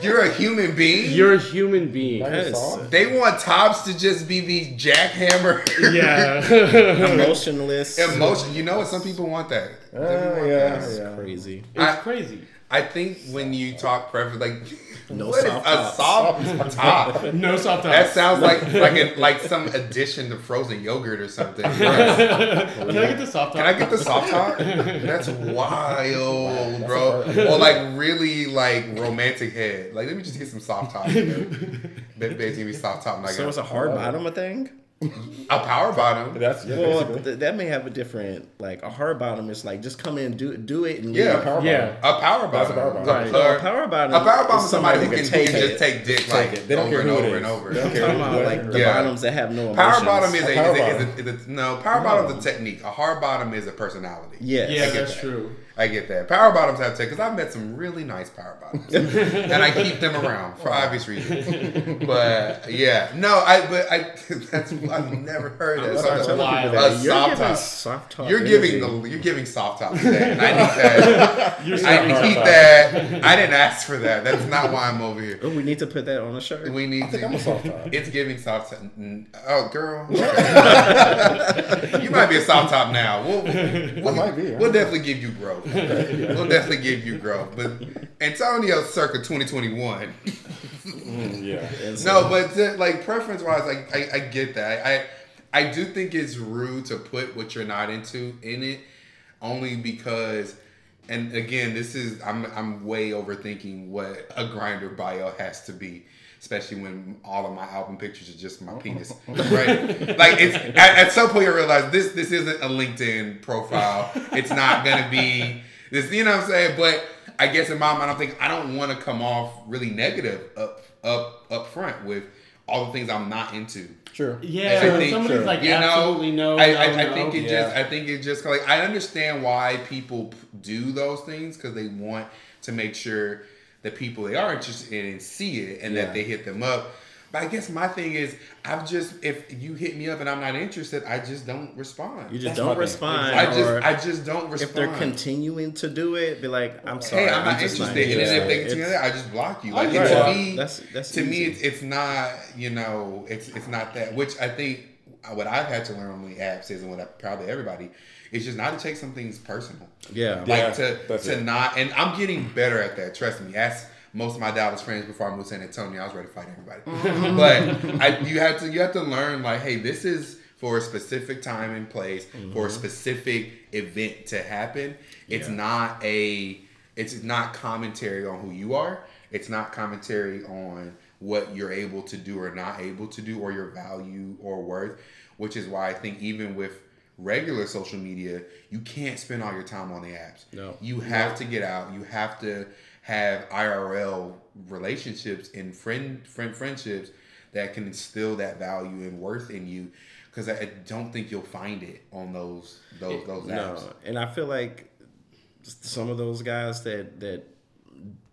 You're a human being. you're a human being. Yes. they want tops to just be these jackhammer Yeah, [LAUGHS] Emotionless. emotion. You know what? Some people want that. Some people want Uh, yeah, that. It's yeah. crazy. it's I- crazy. I think when you talk preference, like No what is soft a tops. soft [LAUGHS] top? No soft top. That sounds like like a, like some addition to frozen yogurt or something. [LAUGHS] Can I get the soft top? Can I get the soft top? [LAUGHS] That's wild, bro. Or like really like romantic head. Like let me just get some soft top. Baby, give me soft top. And So got it's a hard bottom a thing? A power bottom. That's yeah, Well, basically. th- that may have a different like a hard bottom is like just come in do do it and Yeah. leave. Power Yeah. A power That's bottom. a power bottom. A Right. power- a power bottom. A power bottom is is somebody who can, who can it. just take dick Take like it. They don't over care and who it over and over. They don't I'm care talking who about like is. the Yeah. bottoms that have no emotions. Power bottom is A a, power is a, bottom. is a, is a no. Power bottom is a technique. A hard bottom is a personality. Yes. Yeah, get that's that. true. I get that. Power bottoms have tech because I've met some really nice power bottoms, [LAUGHS] and I keep them around for obvious reasons. [LAUGHS] But yeah, no, I but I [LAUGHS] that's I've never heard that. Start Something- telling people A that you're soft giving top. soft top. You're giving the you're giving soft top today, and I need that. You're I need top. that. I didn't ask for that. That's not why I'm over here. Oh, we need to put that on a shirt. We need I think to. I'm a soft top. It's giving soft top. Oh, girl. you might be a soft top now. We'll, we'll, might be, We'll definitely give you growth. [LAUGHS] We'll definitely give you growth. But Antonio circa 2021. Mm, yeah. So- No, but to, like preference wise, like I, I get that. I I do think it's rude to put what you're not into in it, only because. And again, this is I'm I'm way overthinking what a Grindr bio has to be, especially when all of my album pictures are just my oh. penis, [LAUGHS] right? like it's at, at some point you realize this this isn't a LinkedIn profile. It's not gonna be this. You know what I'm saying? But I guess in my mind, I'm thinking I don't want to come off really negative up up up front with all the things I'm not into. Sure. Yeah, I think- somebody's sure. like You know, absolutely no. I, no, I, I no. think it Yeah. just I think it just like I understand why people do those things because they want to make sure that people they are interested in and see it and Yeah. that they hit them up. But I guess my thing is I've just if you hit me up and I'm not interested, I just don't respond. you just That's don't respond. I just I just don't respond. if they're continuing to do it, be like, I'm sorry. Hey, I'm not just interested. And then if they continue that, I just block you. I Like get to that. me, That's- that's to me, it's, it's not. You know, it's it's not that. Which I think what I've had to learn on the apps is, and what I, probably everybody, is just not to take some things personal. Yeah. Like Yeah, to to it. not. And I'm getting better at that. Trust me. Ask most of my Dallas friends before I moved to San Antonio. I was ready to fight everybody. Mm-hmm. but I, you have to you have to learn like, hey, this is for a specific time and place for a mm-hmm. specific event to happen. It's Yeah. not a it's not commentary on who you are. It's not commentary on what you're able to do or not able to do or your value or worth, which is why I think even with regular social media, you can't spend all your time on the apps. No. You have to get out. You have to have IRL relationships and friend friend friendships that can instill that value and worth in you. Because I I don't think you'll find it on those those those apps. No, and I feel like some of those guys that that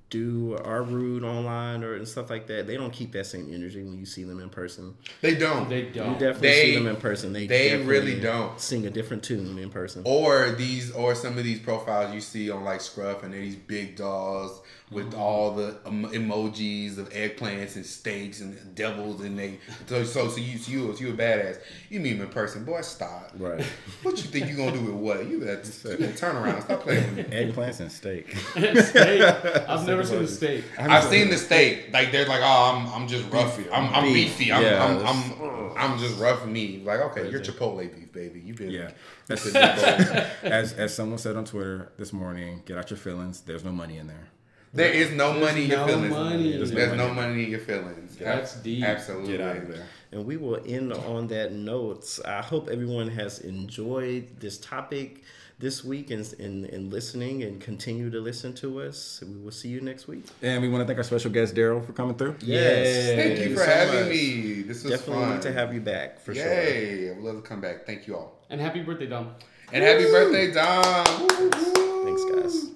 do are rude online or and stuff like that, they don't keep that same energy when you see them in person. They don't. They don't. You definitely They- see them in person. They they really don't. sing a different tune in person. or these or some of these profiles you see on like Scruff and they're these big dolls with Mm-hmm. all the em- emojis of eggplants and steaks and devils and they so so, so you so you so you a badass you meet them in person boy stop Right. what you think you gonna do with what you got you gonna turn around stop playing with me [LAUGHS] Eggplants and steak. [LAUGHS] steak. I've never seen a steak. I've seen the steak like they're like oh I'm I'm just rough I'm, I'm Beef. beefy I'm, Yeah, I'm, that's- I'm I'm just rough meat like okay you're Chipotle beef baby You've been Yeah. [LAUGHS] that's That's as as someone said on Twitter this morning. Get out your feelings. There's no money in there. There is no There's money in your no feelings. money. There's, There's no no money. money in your feelings. That's deep. Absolutely. Get out of there. And we will end on that note. I hope everyone has enjoyed this topic this week and, and, and listening and continue to listen to us. We will see you next week. And we want to thank our special guest Daryl for coming through. Yes. Thank you for so having much. me. This was Definitely fun. need to have you back for sure. Yay! I would love to come back. Thank you all. And happy birthday, Dom. And happy birthday, Dom. Woo, woo, woo. Thanks, guys.